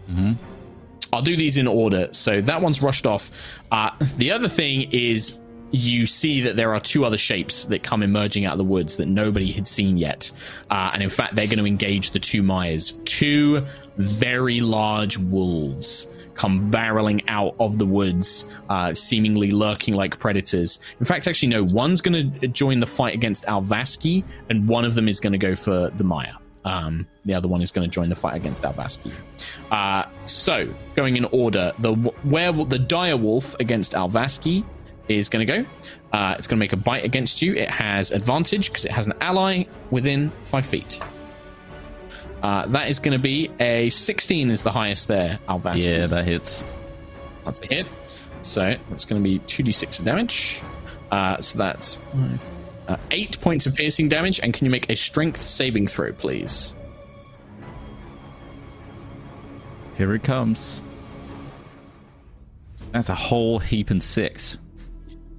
I'll do these in order. So that one's rushed off. Uh, the other thing is you see that there are two other shapes that come emerging out of the woods that nobody had seen yet. Uh, and in fact, they're going to engage the two Myers. Two very large wolves come barreling out of the woods, uh, seemingly lurking like predators. In fact, actually, no, one's going to join the fight against Alvaski, and one of them is going to go for the Maya. Um, the other one is going to join the fight against Alvaski. Uh, so, going in order, the werewolf, the dire wolf against Alvaski is going to go. Uh, it's going to make a bite against you. It has advantage because it has an ally within five feet. Uh, that is going to be a 16 is the highest there, Alvaski. Yeah, that hits. That's a hit. So that's going to be 2d6 damage. Uh, so that's five, uh, 8 points of piercing damage. And can you make a strength saving throw, please? Here it comes. That's a whole heap and six.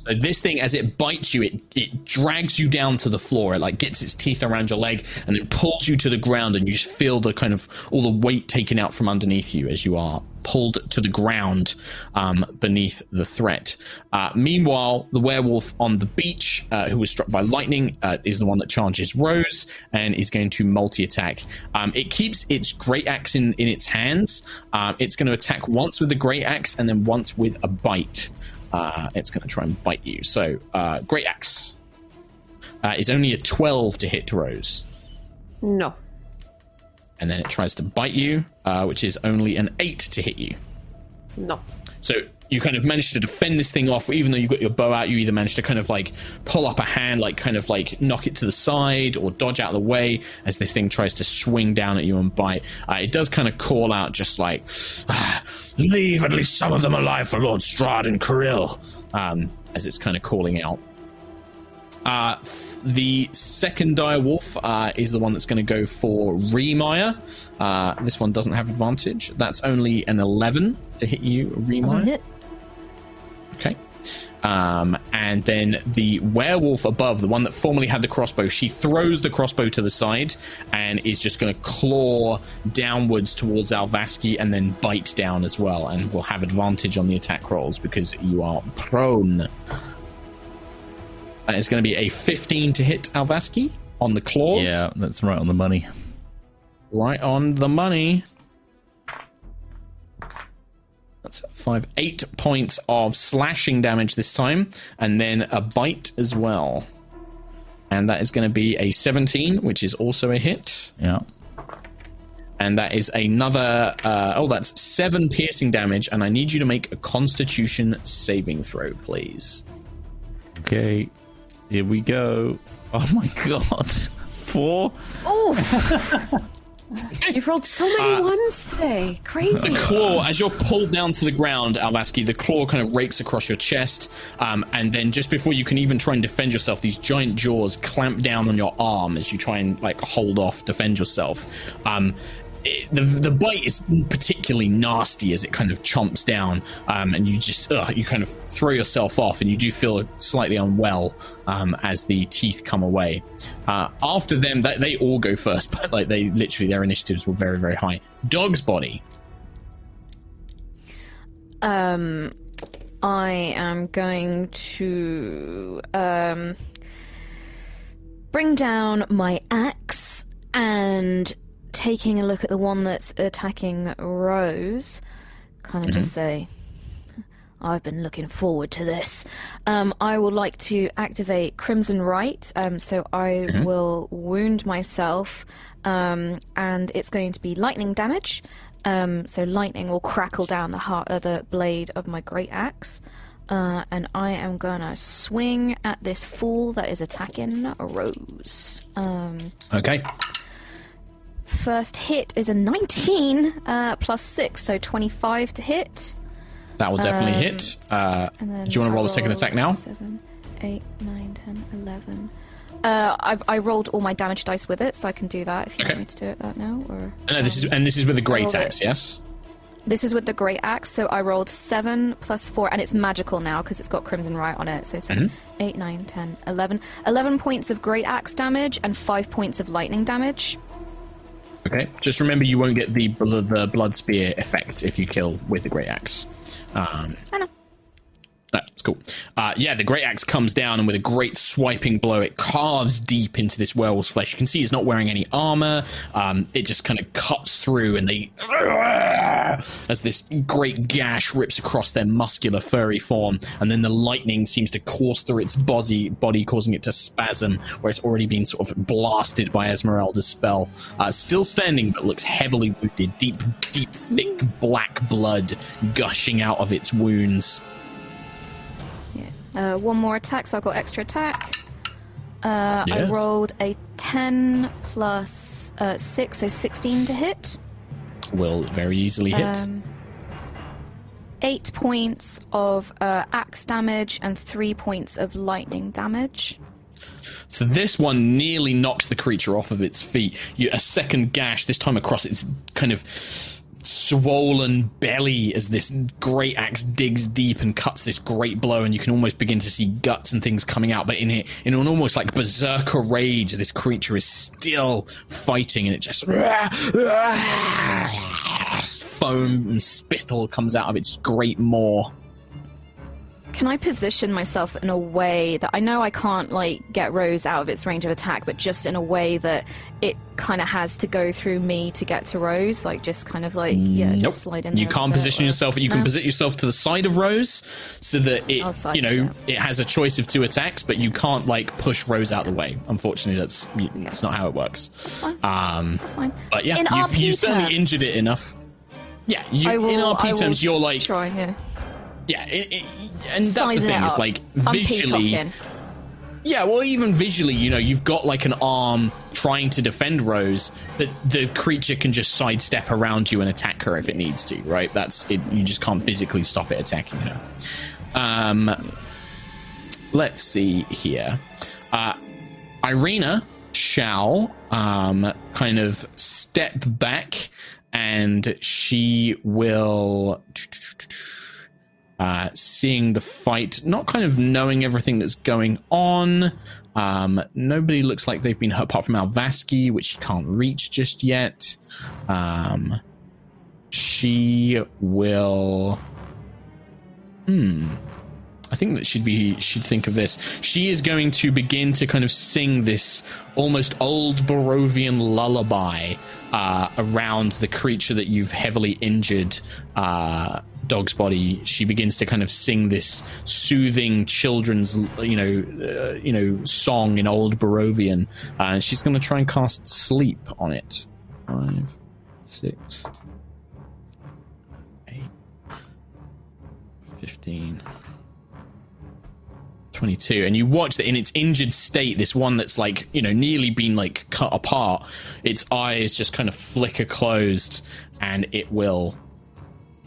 So this thing, as it bites you, it, it drags you down to the floor. It like gets its teeth around your leg and it pulls you to the ground, and you just feel the kind of all the weight taken out from underneath you as you are pulled to the ground um, beneath the threat. Uh, meanwhile, the werewolf on the beach, uh, who was struck by lightning, uh, is the one that charges Rose and is going to multi attack. Um, it keeps its great axe in, in its hands. Um, it's going to attack once with the great axe and then once with a bite. Uh, it's going to try and bite you. So, uh, Great Axe uh, is only a 12 to hit Rose. No. And then it tries to bite you, uh, which is only an 8 to hit you. No. So, you kind of manage to defend this thing off, even though you've got your bow out, you either manage to kind of like pull up a hand, like kind of like knock it to the side or dodge out of the way as this thing tries to swing down at you and bite. Uh, it does kind of call out just like, "Ah, leave at least some of them alive for Lord Strahd and Kiril, um, as it's kind of calling out. Uh, f- the second dire wolf uh, is the one that's going to go for Ree Maya. Uh, this one doesn't have advantage. That's only an 11 to hit you, Ree Maya. Doesn't hit. Okay. Um, and then the werewolf above, the one that formerly had the crossbow, she throws the crossbow to the side and is just going to claw downwards towards Alvaski and then bite down as well, and will have advantage on the attack rolls because you are prone. That is going to be a 15 to hit Alvaski on the claws. Yeah, that's right on the money. Right on the money. That's five, eight points of slashing damage this time, and then a bite as well. and that is going to be a 17, which is also a hit. Yeah. And that is another. Uh, oh, that's seven piercing damage, and I need you to make a Constitution saving throw, please. Okay. Here we go. Oh my god. Four. You've rolled so many ones today. Crazy. The claw, as you're pulled down to the ground, Alvaski, the claw kind of rakes across your chest, um, and then just before you can even try and defend yourself, these giant jaws clamp down on your arm as you try and like hold off, defend yourself. Um, the the bite is particularly nasty as it kind of chomps down, um, and you just ugh, you kind of throw yourself off, and you do feel slightly unwell um, as the teeth come away. Uh, after them, they, they all go first, but like they literally their initiatives were very very high. Dog's body. Um, I am going to um, bring down my axe and taking a look at the one that's attacking Rose, kind of just say, I've been looking forward to this. Um, I would like to activate Crimson Rite, um, so I will wound myself, um, and it's going to be lightning damage. Um, so lightning will crackle down the heart of the blade of my great axe. Uh, and I am gonna swing at this fool that is attacking Rose. Um, Okay. First hit is a 19 uh, plus 6, so 25 to hit. That will definitely hit. Uh, do you want to roll the second attack now? 7, 8, 9, 10, 11. Uh, I've, I rolled all my damage dice with it, so I can do that if you Okay. want me to do it that now. Or No, this is and this is with the great rolled it. axe. Yes. This is with the Great Axe, so I rolled 7 plus 4, and it's magical now because it's got Crimson Rite on it. So 7, Mm-hmm. 8, 9, 10, 11. 11 points of Great Axe damage and 5 points of lightning damage. Okay. Just remember, you won't get the bl- the blood spear effect if you kill with the great axe. Um, I know. That's cool. Uh, yeah, the great axe comes down and with a great swiping blow, it carves deep into this werewolf's flesh. You can see he's not wearing any armor. Um, it just kind of cuts through, and they as this great gash rips across their muscular, furry form, and then the lightning seems to course through its body, body causing it to spasm, where it's already been sort of blasted by Esmeralda's spell. Uh, still standing, but looks heavily wounded. Deep, deep, thick black blood gushing out of its wounds. Uh, one more attack, so I've got extra attack. Uh, I rolled a 10 plus uh, 6, so 16 to hit. will very easily hit. Um, eight points of uh, axe damage and three points of lightning damage. so this one nearly knocks the creature off of its feet. You, a second gash, this time across its kind of swollen belly as this great axe digs deep and cuts this great blow, and you can almost begin to see guts and things coming out. But in it, in an almost like berserker rage, this creature is still fighting, and it just foam and spittle comes out of its great maw. Can I position myself in a way that I know I can't like get Rose out of its range of attack, but just in a way that it kind of has to go through me to get to Rose, like just kind of like yeah, Nope. just slide in. You there a can't position or- yourself. You can No? position yourself to the side of Rose, so that it, side you know, it, it has a choice of two attacks, but you can't like push Rose out of the way. Unfortunately, that's that's not how it works. That's fine. Um, That's fine. but yeah, in you've, RP you certainly injured it enough. Yeah, you, will, in RP terms, you're like, try, yeah. Yeah, it, it, and that's the Sizing it thing is up. like visually, yeah, well, even visually, you know, you've got like an arm trying to defend Rose, but the creature can just sidestep around you and attack her if it needs to, right? That's it. You just can't physically stop it attacking her. Um, let's see here. Uh, Irina shall um, kind of step back and she will uh, seeing the fight, not kind of knowing everything that's going on. Um, nobody looks like they've been hurt apart from Alvaski, which she can't reach just yet. Um, she will. Hmm. I think that she'd be she'd think of this. She is going to begin to kind of sing this almost old Barovian lullaby uh, around the creature that you've heavily injured uh, dog's body, she begins to kind of sing this soothing children's, you know, uh, you know, song in old Barovian, uh, and she's going to try and cast sleep on it. Five, six, eight, fifteen. 22 and you watch that in its injured state this one that's like you know nearly been like cut apart its eyes just kind of flicker closed and it will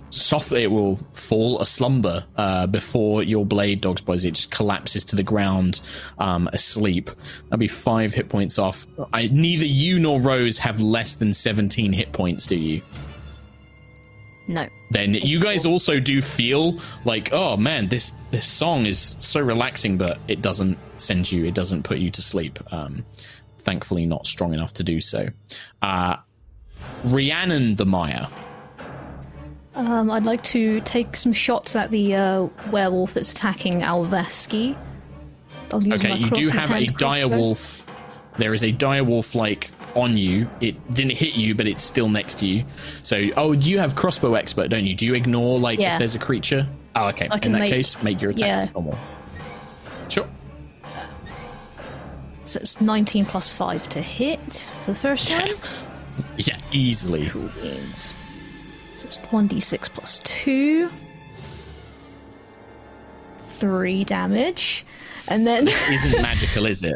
softly it will fall a slumber uh, before your blade dog's boys it just collapses to the ground um, asleep. That'll be five hit points off. I, neither you nor rose have less than 17 hit points do you? No. then you guys also do feel like oh man this this song is so relaxing but it doesn't send you it doesn't put you to sleep. Um thankfully not strong enough to do so. Uh rhiannon the maya Um, I'd like to take some shots at the uh, werewolf that's attacking Alvaski. Okay you do have a hand crossbow. dire wolf there is a dire wolf like on you. It didn't hit you but it's still next to you. So oh you have crossbow expert don't you? Do you ignore like Yeah. if there's a creature? Oh okay. In that make- case make your attack yeah. normal. Sure. So it's 19 plus 5 to hit for the first time. yeah easily. Means- So it's 1d6 plus 2. 3 damage. And then, isn't magical is it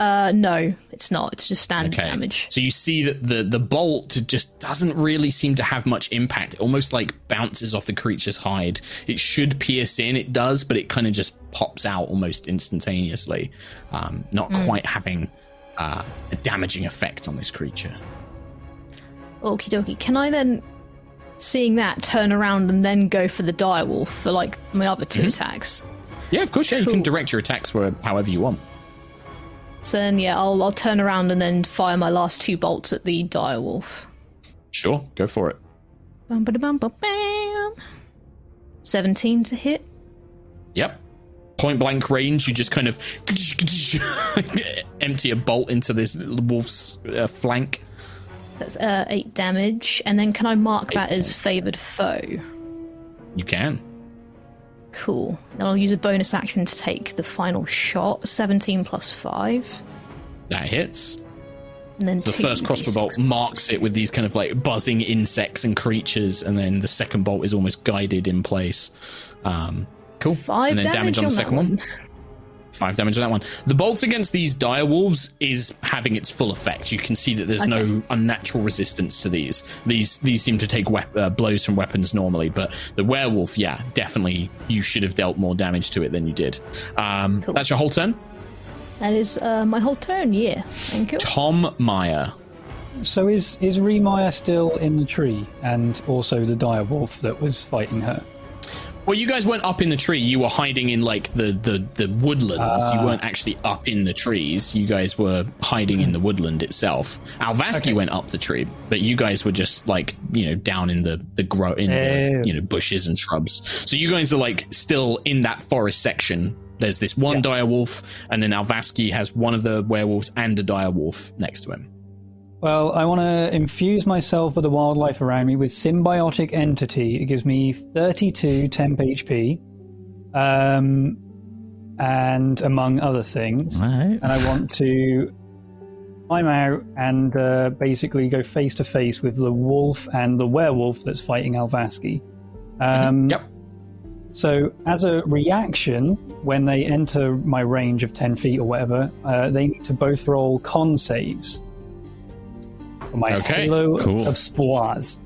uh, no, it's not. It's just standard Okay. damage. So you see that the the bolt just doesn't really seem to have much impact. It almost like bounces off the creature's hide. It should pierce in, it does, but it kind of just pops out almost instantaneously, um, not Hmm. quite having uh, a damaging effect on this creature. Okie dokie. Can I then, seeing that, turn around and then go for the direwolf for like my other 2 attacks? Yeah, of course. Yeah, you can direct your attacks where however you want. So then, yeah, I'll, I'll turn around and then fire my last two bolts at the direwolf. Sure, go for it. Bum, ba, bum, ba, bam. 17 to hit. Yep. Point blank range, you just kind of empty a bolt into this wolf's uh, flank. That's uh, 8 damage. And then can I mark that as favoured foe? You can. Cool. Then I'll use a bonus action to take the final shot. 17 plus 5. That hits. And then The first crossbow bolt marks it with these kind of like buzzing insects and creatures, and then the second bolt is almost guided in place. Um, cool. Five and then damage, on the second one. Five damage on that one. The bolts against these dire wolves is having its full effect. You can see that there's no unnatural resistance to these. These these seem to take wep- uh, blows from weapons normally, but the werewolf, yeah, definitely, you should have dealt more damage to it than you did. Um, Cool. That's your whole turn. That is uh, my whole turn, yeah. Thank you. Tom Maya. So is is Remire still in the tree, and also the direwolf that was fighting her? Well, you guys weren't up in the tree. You were hiding in like the the, the woodlands. you ah. weren't actually up in the trees. You guys were hiding in the woodland itself. Alvaski Okay. went up the tree, but you guys were just like you know down in the the grow in Oh. the you know bushes and shrubs. So you guys are like still in that forest section. There's this one dire wolf, and then Alvaski has one of the werewolves and a dire wolf next to him. Well, I want to infuse myself with the wildlife around me with symbiotic entity. It gives me 32 temp HP, um, and among other things. Right. And I want to climb out and uh, basically go face to face with the wolf and the werewolf that's fighting Alvaski. Um, Yep. So, as a reaction, when they enter my range of 10 feet or whatever, uh, they need to both roll con saves. For my Okay, halo cool. of spores.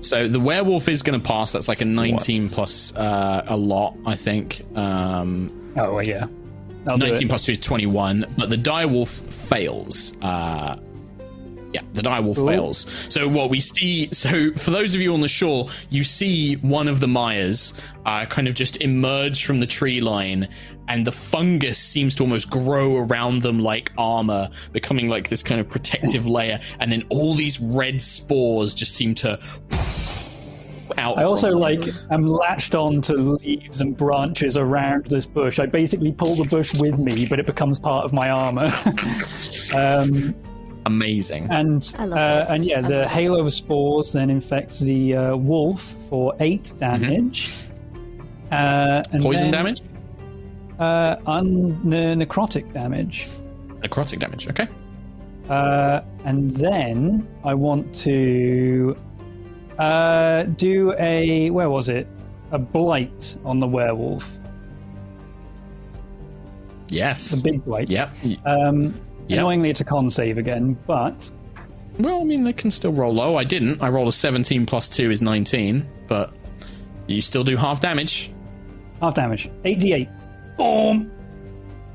So the werewolf is going to pass. That's like a 19 plus uh, a lot, I think. Um, Oh, yeah. I'll 19 it. plus 2 is 21, but the direwolf fails. Uh, yeah, the direwolf Cool. fails. So what we see, so for those of you on the shore, you see one of the Myers uh, kind of just emerge from the tree line, and the fungus seems to almost grow around them like armor, becoming like this kind of protective layer, and then all these red spores just seem to out. I also them. like am latched on to leaves and branches around this bush. I basically pull the bush with me, but it becomes part of my armor. um, Amazing. And I love uh, this. and yeah, I the love halo of spores then infects the uh, wolf for eight damage. Uh, and Poison then, damage? Uh, un- ne- necrotic damage. Necrotic damage. Okay. Uh, and then I want to uh, do a where was it? A blight on the werewolf. Yes. A big blight. Yep. Um, Yep. Annoyingly, it's a con save again, but Well, I mean, they can still roll low. I didn't. I rolled a 17 plus 2 is 19, but you still do half damage. half damage. 88. Boom.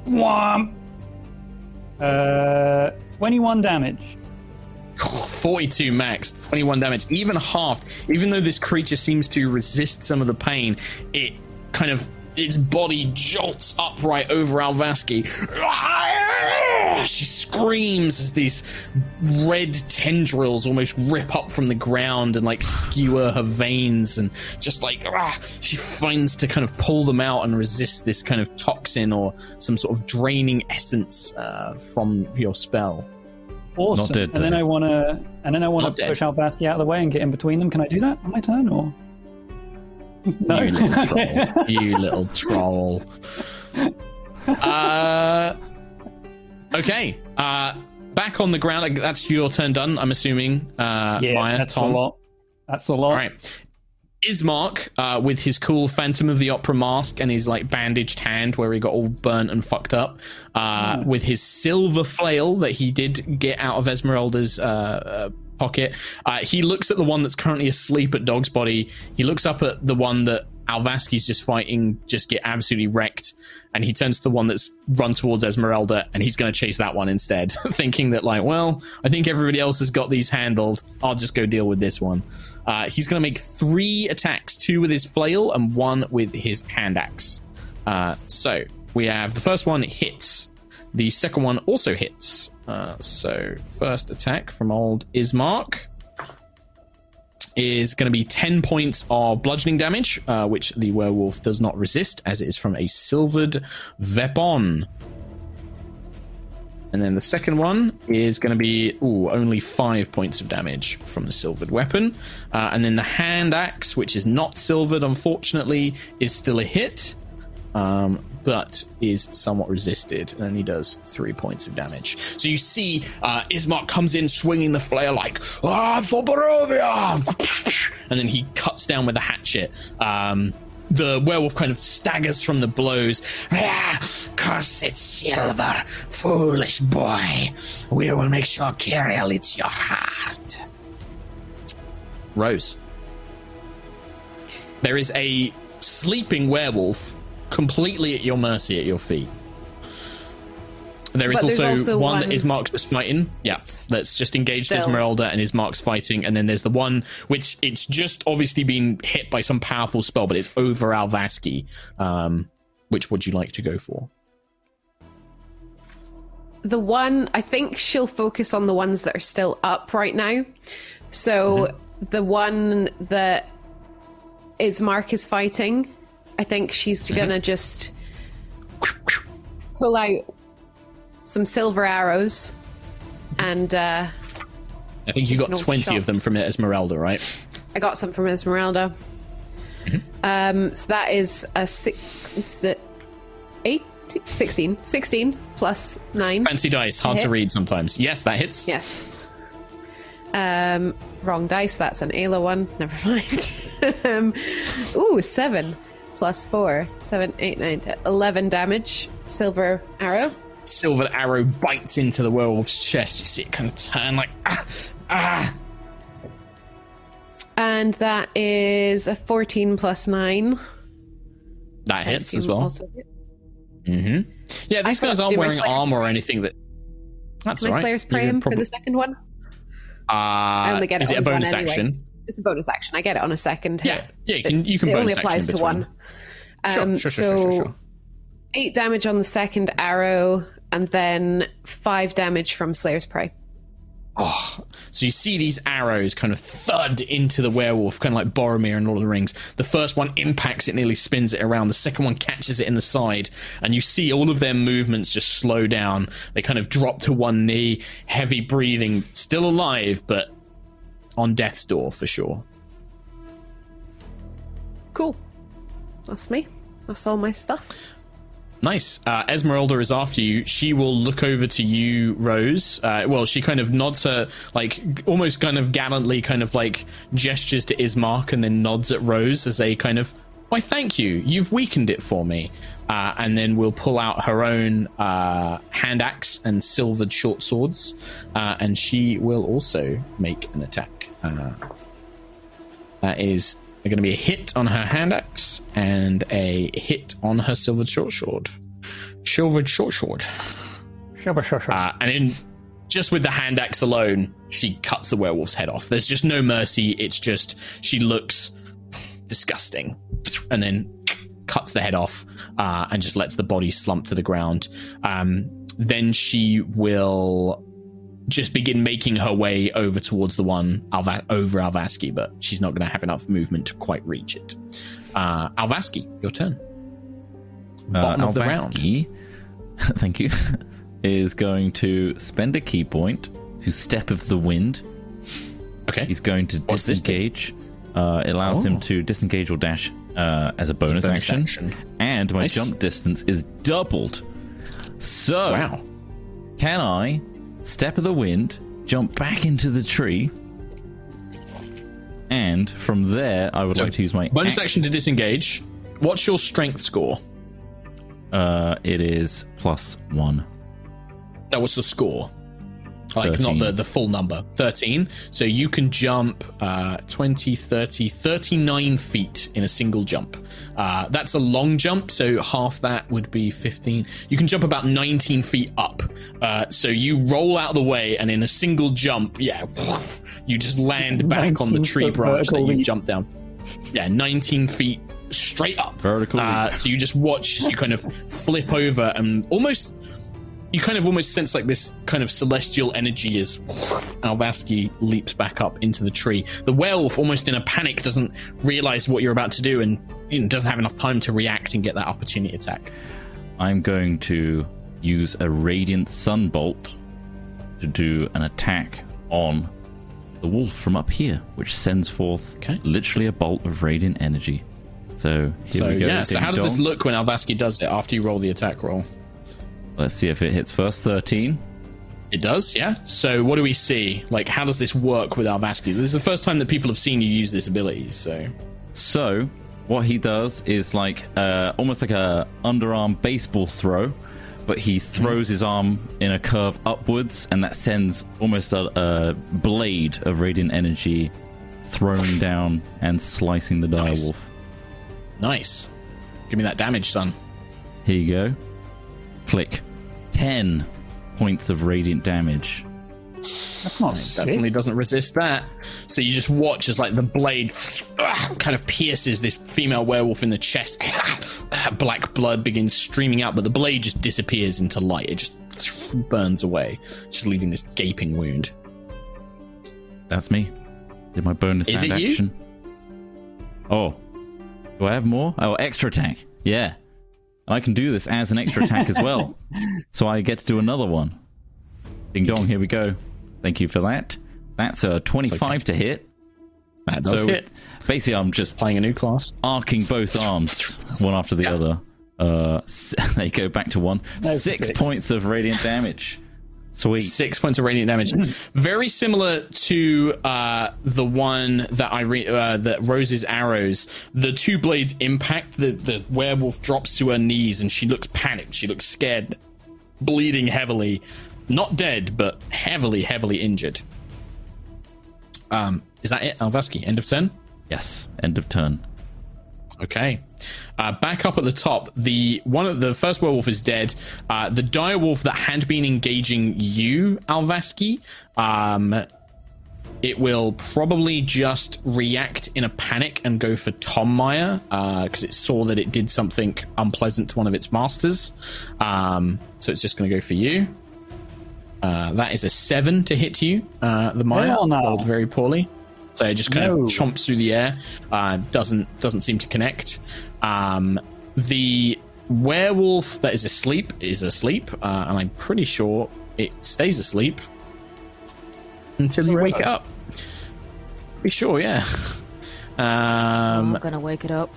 Wham. Uh, 21 damage. 42 max, 21 damage, even halved. Even though this creature seems to resist some of the pain, it kind of its body jolts upright over Alvaski. She screams as these red tendrils almost rip up from the ground and like skewer her veins, and just like ah, she finds to kind of pull them out and resist this kind of toxin or some sort of draining essence uh, from your spell. Awesome. Not dead, and then. I want to, and then I want to push Alvaski out of the way and get in between them. Can I do that on my turn, or no? You little troll. you little troll. Uh, okay. Uh, back on the ground. That's your turn done, I'm assuming. Uh, yeah, Maya, that's Tom. a lot. That's a lot. All right. Ismark, uh, with his cool Phantom of the Opera mask and his like bandaged hand where he got all burnt and fucked up, uh, with his silver flail that he did get out of Esmeralda's uh, uh, pocket, uh, he looks at the one that's currently asleep at Dog's body. He looks up at the one that Alvaski's just fighting, just get absolutely wrecked, and he turns to the one that's run towards Esmeralda, and he's going to chase that one instead, thinking that like, well, I think everybody else has got these handled. I'll just go deal with this one. Uh, he's going to make three attacks: two with his flail and one with his hand axe. Uh, so we have the first one hits. The second one also hits. Uh, so first attack from old Ismark is going to be 10 points of bludgeoning damage, uh, which the werewolf does not resist, as it is from a silvered weapon. And then the second one is going to be ooh, only five points of damage from the silvered weapon. Uh, and then the hand axe, which is not silvered, unfortunately, is still a hit, um, but is somewhat resisted and only does three points of damage. So you see uh, Ismark comes in swinging the flare like, ah, for Barovia! And then he cuts down with a hatchet. Um, the werewolf kind of staggers from the blows. Ah, cursed silver, foolish boy. We will make sure Kiril eats your heart. Rose. There is a sleeping werewolf completely at your mercy at your feet. There is also, also one, one- that Ismark's just fighting. Yeah, that's just engaged Still. Esmeralda and Ismark's fighting. And then there's the one which it's just obviously been hit by some powerful spell, but it's over Alvaski. Um, which would you like to go for? the one I think she'll focus on the ones that are still up right now. So the one that Ismark is fighting, I think she's gonna just pull out some silver arrows and uh, I think you got 20 shot. of them from Esmeralda, right? I got some from Esmeralda. Um, so that is a six, eight, 16, 16 plus nine. Fancy dice, hard to read sometimes. Yes, that hits. Yes. Um, wrong dice. That's an Ayla one. Never mind. um, ooh, seven plus four. Seven, eight, nine, ten, eleven damage. Silver arrow. Silver arrow bites into the werewolf's chest. You see it kind of turn like, ah, ah. And that is a 14 plus 9. That hits as well. hit. Mm-hmm. Yeah, these I guys aren't wearing armor or anything that. That's My right. Slayer's Prey can for the second one. Uh, only get it is it a bonus anyway. action? It's a bonus action. I get it on a second Yeah, hit. yeah, you can- It's- you can It only applies to one. Sure, Um, sure, sure, so sure, sure, sure. eight damage on the second arrow, and then five damage from Slayer's Prey. So you see these arrows kind of thud into the werewolf, kind of like Boromir in Lord of the Rings. The first one impacts it, nearly spins it around. The second one catches it in the side, and you see all of their movements just slow down. They kind of drop to one knee, heavy breathing, still alive, but on death's door for sure. Cool. That's me. That's all my stuff. Nice. Uh, Esmeralda is after you. She will look over to you, Rose. Uh, well, she kind of nods her, like, almost kind of gallantly, kind of like gestures to Ismark and then nods at Rose as a kind of, why, thank you. You've weakened it for me. Uh, and then we'll pull out her own uh, hand axe and silvered short swords. Uh, and she will also make an attack. Uh, that is going to be a hit on her hand axe and a hit on her silvered short sword. Silvered short sword. Sure, sure, sure. Uh, and in just with the hand axe alone, she cuts the werewolf's head off. There's just no mercy. It's just she looks disgusting, and then cuts the head off uh, and just lets the body slump to the ground. Um, then she will just begin making her way over towards the one Alva- over Alvaski, but she's not going to have enough movement to quite reach it. Uh, Alvaski, your turn. Bottom uh, of the round. Thank you, is going to spend a ki point to Step of the Wind. Okay. He's going to What's disengage. Uh, it allows Oh. him to disengage or dash uh, as a bonus, bonus action. action. And my Nice. jump distance is doubled. So, Wow. can I step of the wind, jump back into the tree, and from there I would So, like to use my bonus ac- action to disengage. What's your strength score? Uh, it is plus one. No, what's the score? Like, 13. not the, the full number. 13. So you can jump uh, 20, 30, 39 feet in a single jump. Uh, that's a long jump, so half that would be 15. You can jump about 19 feet up. Uh, so you roll out of the way, and in a single jump, yeah, you just land back on the tree branch that you leap. jumped down. Yeah, 19 feet straight up. Vertical Uh, so you just watch as you kind of flip over and almost you kind of almost sense like this kind of celestial energy as Alvaski leaps back up into the tree. The werewolf, almost in a panic, doesn't realize what you're about to do and you know, doesn't have enough time to react and get that opportunity attack. I'm going to use a radiant sunbolt to do an attack on the wolf from up here, which sends forth Okay. literally a bolt of radiant energy. So here so we go. yeah, so how does this look when Alvaski does it after you roll the attack roll? Let's see if it hits first. Thirteen. It does, yeah. So what do we see? Like, how does this work with Alvaski? This is the first time that people have seen you use this ability. So So what he does is like uh, almost like a underarm baseball throw, but he throws his arm in a curve upwards, and that sends almost a, a blade of radiant energy thrown down and slicing the Nice. direwolf. nice. Give me that damage, son. Here you go. Click. Ten points of radiant damage. That's not definitely six. doesn't resist that. So you just watch as like the blade ah, kind of pierces this female werewolf in the chest. Ah, black blood begins streaming out, but the blade just disappears into light. It just burns away, just leaving this gaping wound. That's me. Did my bonus Is hand it you? action. Oh. Do I have more? Oh, extra attack. Yeah. I can do this as an extra attack as well. So I get to do another one. Ding dong, here we go. Thank you for that. That's a 25 to hit. That does so hit. basically, I'm just Playing a new class. arcing both arms, one after the Yeah. other. Uh, you go, back to one. Six six. points of radiant damage. Sweet. Six points of radiant damage. Very similar to uh, the one that I re- uh, that Rose's arrows. The two blades impact. The the werewolf drops to her knees and she looks panicked. She looks scared, bleeding heavily, not dead but heavily heavily injured. Um, is that it, Alvaski? End of turn. Yes, end of turn. Okay. Uh, back up at the top, the one of the first werewolf is dead. Uh, the dire wolf that had been engaging you, Alvaski, um, it will probably just react in a panic and go for Tom Maya because it saw that it did something unpleasant to one of its masters. Um, so it's just going to go for you. Uh, that is a seven to hit you. Uh, the Hell no. rolled very poorly, so it just kind No. of chomps through the air. Uh, doesn't doesn't seem to connect. Um, the werewolf that is asleep is asleep, uh, and I'm pretty sure it stays asleep until you wake it up. Pretty sure, yeah. Um, I'm not gonna wake it up.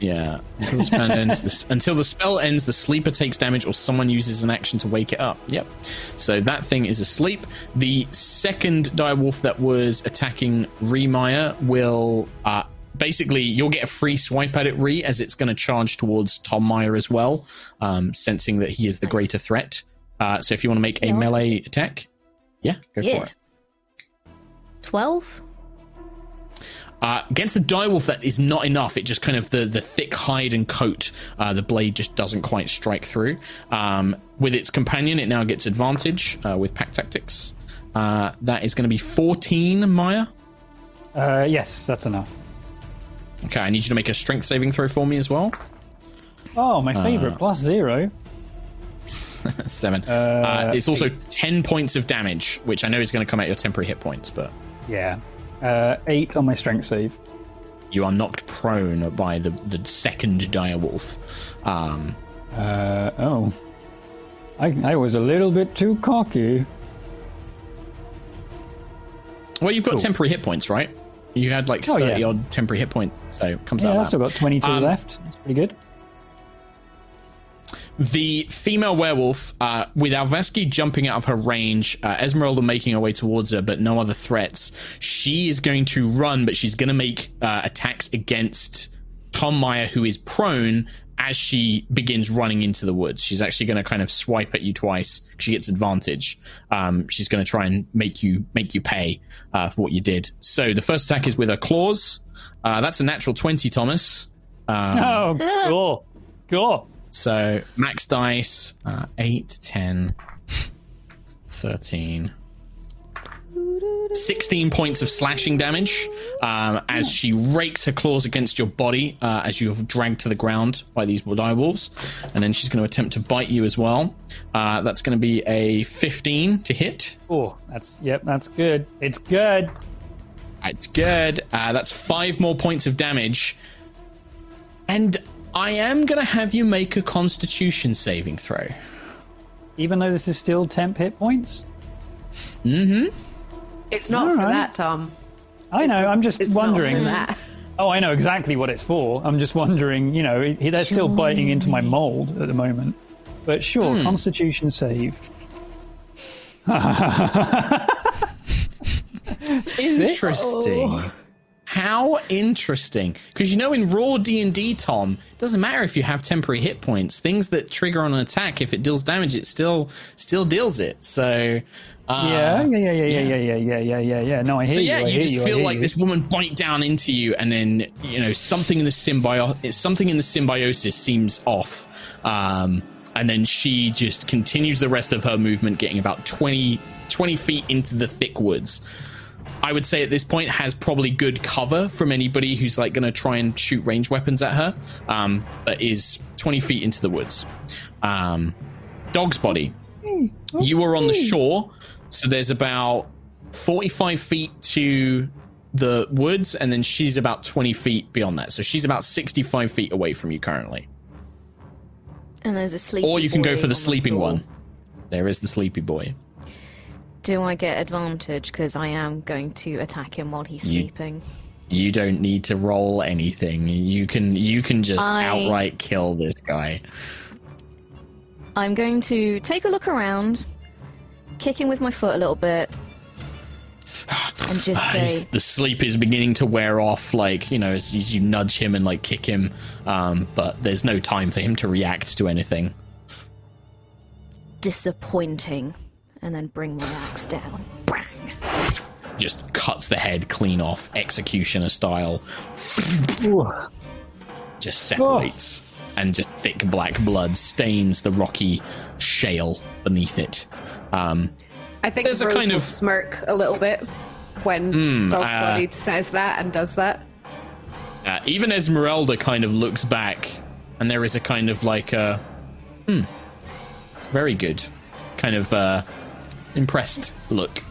Yeah. Until the spell ends, the, until the spell ends, the sleeper takes damage, or someone uses an action to wake it up. Yep. So that thing is asleep. The second direwolf that was attacking Remire will uh, basically you'll get a free swipe at it, Re, as it's going to charge towards Tom Maya as well, um, sensing that he is the greater threat. Uh, so if you want to make a Yeah. melee attack, yeah, go Yeah. for it. Twelve. Uh, against the direwolf, that is not enough. It just kind of the the thick hide and coat, uh, the blade just doesn't quite strike through. Um, with its companion, it now gets advantage uh, with pack tactics. Uh, that is going to be fourteen, Maya. Uh, yes, that's enough. Okay, I need you to make a strength saving throw for me as well. Oh, my favorite plus zero. Seven. Uh, it's also ten points of damage, which I know is going to come out your temporary hit points, but Yeah. Uh, eight on my strength save. you are knocked prone by the the second direwolf. Um, Uh, oh. I, I was a little bit too cocky. well, you've got Cool. temporary hit points, right? You had like Oh, yeah. thirty odd temporary hit points, so it comes Yeah, out. I've still got 22 Um, left. That's pretty good. The female werewolf, uh, with Alvaski jumping out of her range, uh, Esmeralda making her way towards her, but no other threats, she is going to run, but she's going to make uh, attacks against Tom Maya, who is prone, as she begins running into the woods. She's actually going to kind of swipe at you twice. She gets advantage. Um, she's going to try and make you make you pay uh, for what you did. So the first attack is with her claws. Uh, that's a natural twenty, Thomas. Um, Oh, cool. Cool. So max dice uh, 8, 10, 13, 16 points of slashing damage um, as she rakes her claws against your body uh, as you're dragged to the ground by these dire wolves. And then she's going to attempt to bite you as well. Uh, that's going to be a 15 to hit. Oh, that's, yep, that's good. It's good. It's good. Uh, that's five more points of damage. And I am going to have you make a constitution saving throw. Even though this is still temp hit points? Mm hmm. It's not All for right. that, Tom. I know, It's- I'm just it's wondering. for that. Oh, I know exactly what it's for. I'm just wondering, you know, they're still biting into my mold at the moment. But sure, Hmm. Constitution save. Interesting. How interesting. Because you know in raw D&D, Tom, it doesn't matter if you have temporary hit points. Things that trigger on an attack, if it deals damage, it still still deals it. So uh, Yeah, yeah, yeah, yeah, yeah, yeah, yeah, yeah, yeah, yeah, yeah. No, I hear you. So yeah, you just you, feel like you. this woman bite down into you, and then you know something in the symbio it's something in the symbiosis seems off, um, and then she just continues the rest of her movement, getting about 20, 20 feet into the thick woods. I would say at this point has probably good cover from anybody who's like going to try and shoot range weapons at her, um, but is twenty feet into the woods. Um, dog's body. You are on the shore, so there's about 45 feet to the woods, and then she's about 20 feet beyond that. So she's about 65 feet away from you currently. And there's a sleep. Or you can go for the sleeping one. There is the sleepy boy. Do I get advantage because I am going to attack him while he's You- sleeping? You don't need to roll anything. You can you can just I- outright kill this guy. I'm going to take a look around, kicking with my foot a little bit, and just say, the sleep is beginning to wear off like you know as, as you nudge him and like kick him um, but there's no time for him to react to anything disappointing, and then bring my axe down. Bang! just cuts the head clean off executioner style just separates and just thick black blood stains the rocky shale beneath it um, I think There's a Rose kind will of- smirk a little bit when Dog's uh, Body says that and does that. Uh, even Esmeralda kind of looks back, and there is a kind of like a, hmm, very good, kind of uh, impressed look.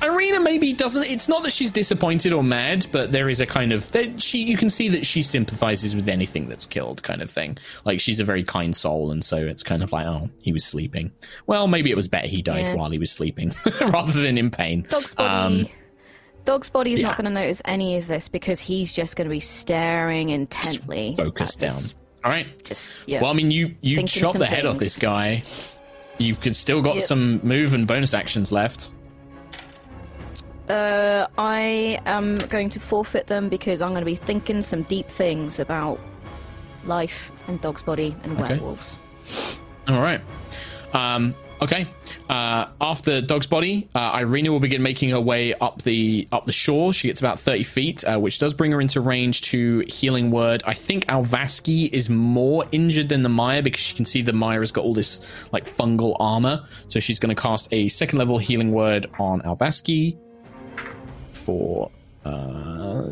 Ireena maybe doesn't. It's not that she's disappointed or mad, but there is a kind of that she. You can see that she sympathizes with anything that's killed, kind of thing. Like she's a very kind soul, and so it's kind of like, oh, he was sleeping. Well, maybe it was better he died Yeah. while he was sleeping rather than in pain. Dog's body. Um, Dog's body is yeah. not going to notice any of this because he's just going to be staring intently. focused down. All right. Just yeah. Well, I mean, you you chop the head off this guy. You've still got Yep. some move and bonus actions left. Uh, I am going to forfeit them because I'm going to be thinking some deep things about life and dog's body and Okay. werewolves. All right. Um, okay. Uh, after Dog's body, uh, Ireena will begin making her way up the up the shore. She gets about thirty feet, uh, which does bring her into range to healing word. I think Alvaski is more injured than the Maya because she can see the Maya has got all this like fungal armor. So she's going to cast a second level healing word on Alvaski for uh,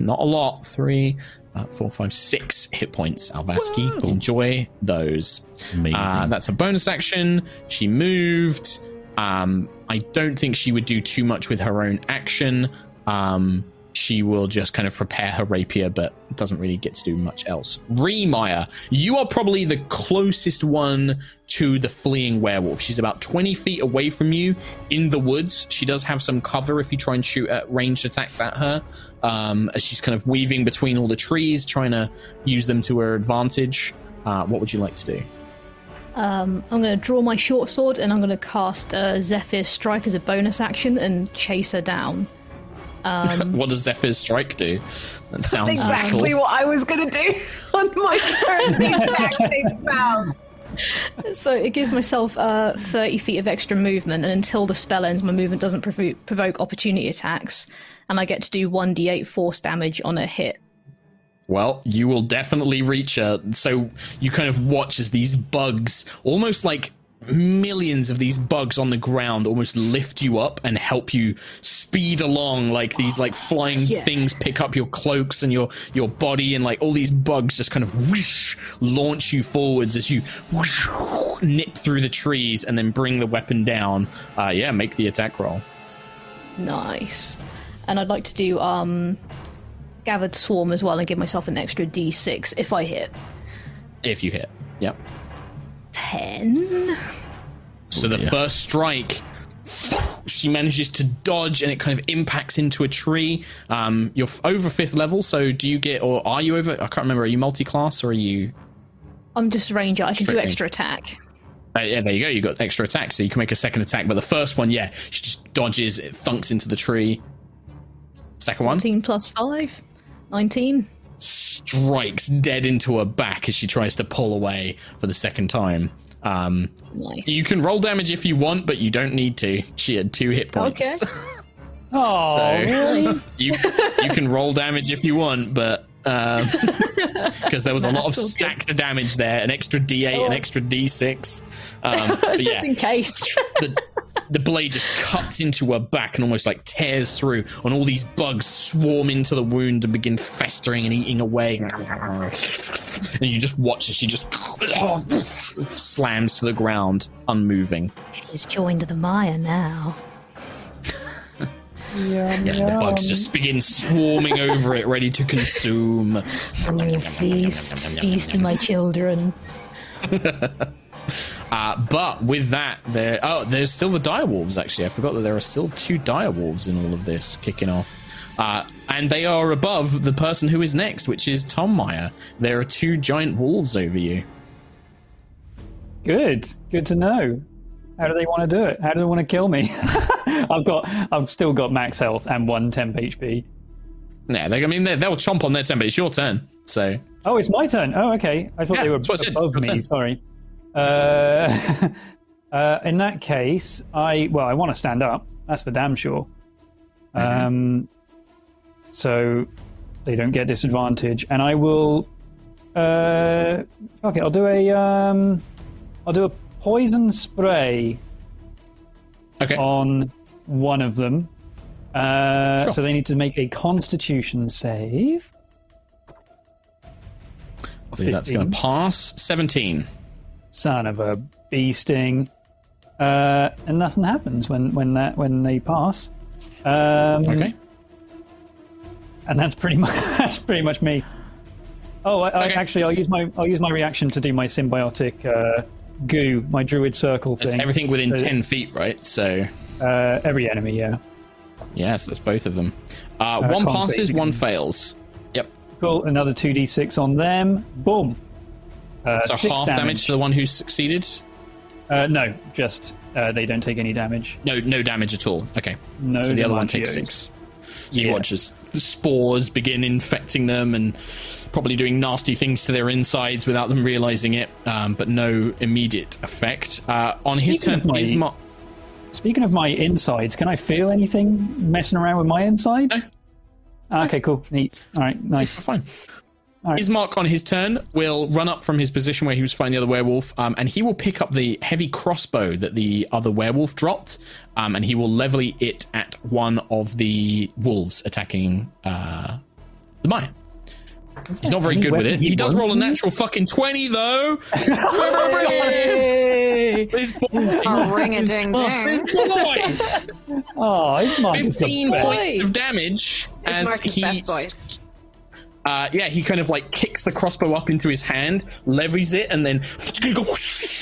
not a lot. Three, uh, four, five, six hit points. Alvaski, enjoy those. Amazing. Uh, that's a bonus action. She moved. Um, I don't think she would do too much with her own action. Um, she will just kind of prepare her rapier, but doesn't really get to do much else. Remire, you are probably the closest one to the fleeing werewolf. She's about 20 feet away from you in the woods. She does have some cover if you try and shoot at ranged attacks at her, um, as she's kind of weaving between all the trees, trying to use them to her advantage. Uh, what would you like to do? Um, I'm going to draw my short sword and I'm going to cast uh, Zephyr Strike as a bonus action and chase her down. What does Zephyr's Strike do? That sounds exactly useful. what I was going to do on my turn. The exact same sound. So it gives myself uh, 30 feet of extra movement, and until the spell ends, my movement doesn't provo- provoke opportunity attacks, and I get to do 1d8 force damage on a hit. Well, you will definitely reach her. So you kind of watch as these bugs, almost like millions of these bugs on the ground, almost lift you up and help you speed along. Like these like flying things pick up your cloaks and your your body, and like all these bugs just kind of whoosh, launch you forwards as you whoosh, nip through the trees and then bring the weapon down. Uh, yeah, make the attack roll. Nice. And I'd like to do um, Gathered Swarm as well and give myself an extra d6 if I hit. If you hit. Yep. 10. So the first strike, she manages to dodge, and it kind of impacts into a tree. Um, you're over fifth level, so do you get, or are you over? I can't remember. Are you multi-class or are you? I'm just a ranger. I can do extra attack. Uh, yeah, there you go. You got extra attack, so you can make a second attack. But the first one, yeah, she just dodges, it thunks into the tree. Second one 14 plus 5. 19. Strikes dead into her back as she tries to pull away for the second time. Um, Nice. you can roll damage if you want, but you don't need to. She had two hit points. Okay. Oh, So- really? you you can roll damage if you want, but because there was a lot of That's good. stacked damage there, an extra D8, an extra D6. Um, just yeah, in case. the, the blade just cuts into her back and almost like tears through, and all these bugs swarm into the wound and begin festering and eating away. And you just watch as she just slams to the ground, unmoving. She's joined the Maya now. Yeah, the bugs just begin swarming over it, ready to consume. Oh, feast, feast, my children. Uh, but with that, there oh, there's still the dire wolves. Actually, I forgot that there are still two dire wolves in all of this kicking off, uh, and they are above the person who is next, which is Tom Maya. There are two giant wolves over you. Good. Good to know. How do they want to do it? How do they want to kill me? I've got, I've still got max health and one temp HP. Yeah, they, I mean they, they'll chomp on their temp, but it's your turn. So Oh, it's my turn. Oh, okay. I thought Yeah, they were that's what I said. above me. Sorry. Uh, uh, in that case, I well, I want to stand up. That's for damn sure. Mm-hmm. Um, so they don't get disadvantage, and I will. Uh, okay, I'll do a. Um, I'll do a poison spray okay, on one of them. Uh, Sure. So they need to make a Constitution save. I think that's going to pass. Seventeen. Son of a bee sting. uh, and nothing happens when when that when they pass. Um, Okay. and that's pretty much that's pretty much me. Oh, I, Okay. I, actually, I'll use my I'll use my reaction to do my symbiotic uh, goo, my druid circle That's thing. everything within So, 10 feet, right? So, Uh, every enemy, yeah. yes, that's both of them. Uh, I one passes, one fails. Yep. Cool. Another two d six on them. Boom. Uh, So half damage. to the one who succeeded? Uh, no, just uh, they don't take any damage. No, no damage at all. Okay. No so the other one takes six. So you watch as the spores begin infecting them and probably doing nasty things to their insides without them realizing it, um, but no immediate effect. Uh, on his Speaking turn, of my- Ismark. Speaking of my insides, can I feel anything messing around with my insides? Ah, Okay, cool, neat. All right, nice. Fine. All right. Ismark on his turn will run up from his position where he was fighting the other werewolf, um, and he will pick up the heavy crossbow that the other werewolf dropped, um, and he will level it at one of the wolves attacking uh, the Maya. He's not very good with it. He he does roll a natural fucking 20, though. This boy. Ring a ding This ding. boy. Oh, it's my 15 best. points of damage as Marcus he Best Boy. Uh, yeah, he kind of like kicks the crossbow up into his hand, levies it, and then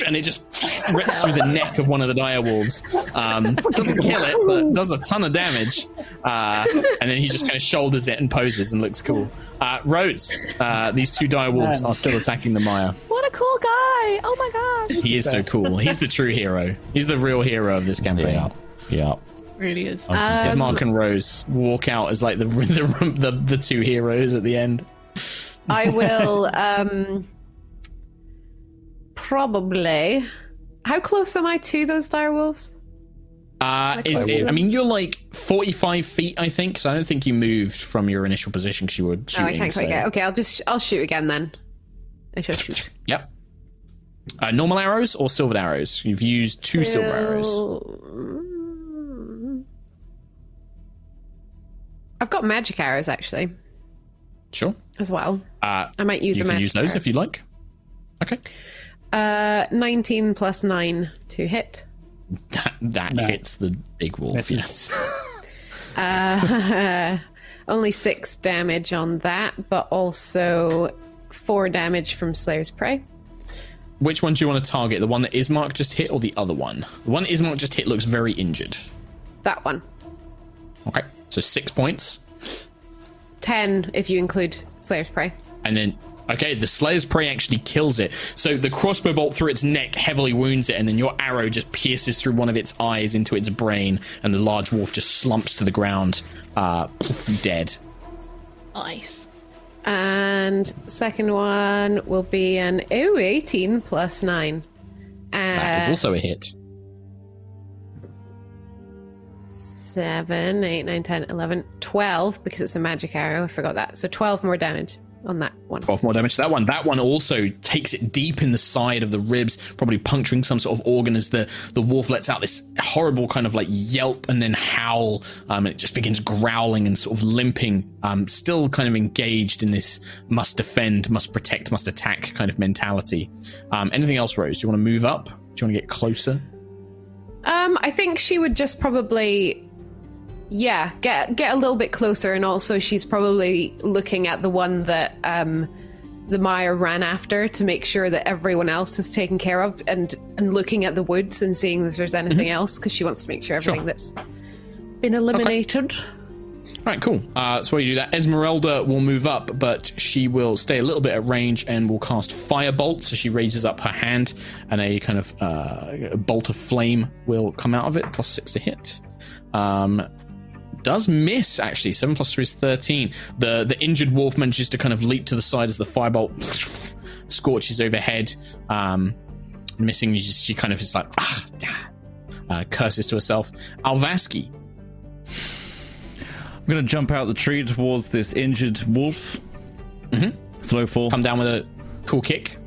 and it just rips through the neck of one of the dire wolves. Um, doesn't kill it, but does a ton of damage. Uh, and then he just kind of shoulders it and poses and looks cool. Uh, Rose, uh, these two dire wolves are still attacking the Maya. What a cool guy! Oh my gosh. He is so cool. He's the true hero. He's the real hero of this campaign. Yeah. Yeah. Really is. Ismark and Rose walk out as like the the the, the two heroes at the end. I will um probably. How close am I to those dire wolves? Uh, is it, I mean, you're like 45 feet, I think, because I don't think you moved from your initial position because you were shooting. oh, I can't quite so- get. Okay, I'll just I'll shoot again then. I shall shoot. Yep. Uh, normal arrows or silvered arrows? You've used two silver arrows. I've got magic arrows actually Sure. as well. Uh, I might use them. you a can use those arrow. if you like. Okay. Uh, nineteen plus nine to hit. That, that No. hits the big wolf. Misses. Yes. Uh, only six damage on that, but also four damage from Slayer's Prey. Which one do you want to target? The one that Ismark just hit or the other one? The one Ismark just hit looks very injured. That one. Okay. So six points. Ten if you include Slayer's Prey. And then, okay, the Slayer's Prey actually kills it. So the crossbow bolt through its neck heavily wounds it, and then your arrow just pierces through one of its eyes into its brain, and the large wolf just slumps to the ground, uh, poof, dead. nice. And second one will be an ooh, 18 plus 9. Uh, That is also a hit. 7, 8, 9, 10, 11, 12, because it's a magic arrow. I forgot that. So 12 more damage on that one. 12 more damage to that one. That one also takes it deep in the side of the ribs, probably puncturing some sort of organ as the, the wolf lets out this horrible kind of like yelp and then howl. Um, and it just begins growling and sort of limping, um, still kind of engaged in this must defend, must protect, must attack kind of mentality. Um, anything else, Rose? Do you want to move up? Do you want to get closer? Um, I think she would just probably, yeah, get get a little bit closer, and also she's probably looking at the one that um, the Maya ran after to make sure that everyone else is taken care of, and and looking at the woods and seeing if there's anything else because she wants to make sure everything Sure. that's been eliminated. Right, cool. Uh, so while you do that, Esmeralda will move up, but she will stay a little bit at range and will cast Firebolt. So she raises up her hand, and a kind of uh, a bolt of flame will come out of it, plus six to hit. Um, does miss actually. Seven plus three is thirteen. The the injured wolf manages to kind of leap to the side as the firebolt scorches overhead. Um, missing, she, kind of is like ah, damn. Uh, curses to herself. Alvaski, I'm gonna jump out the tree towards this injured wolf. Slow fall. come down with a cool kick.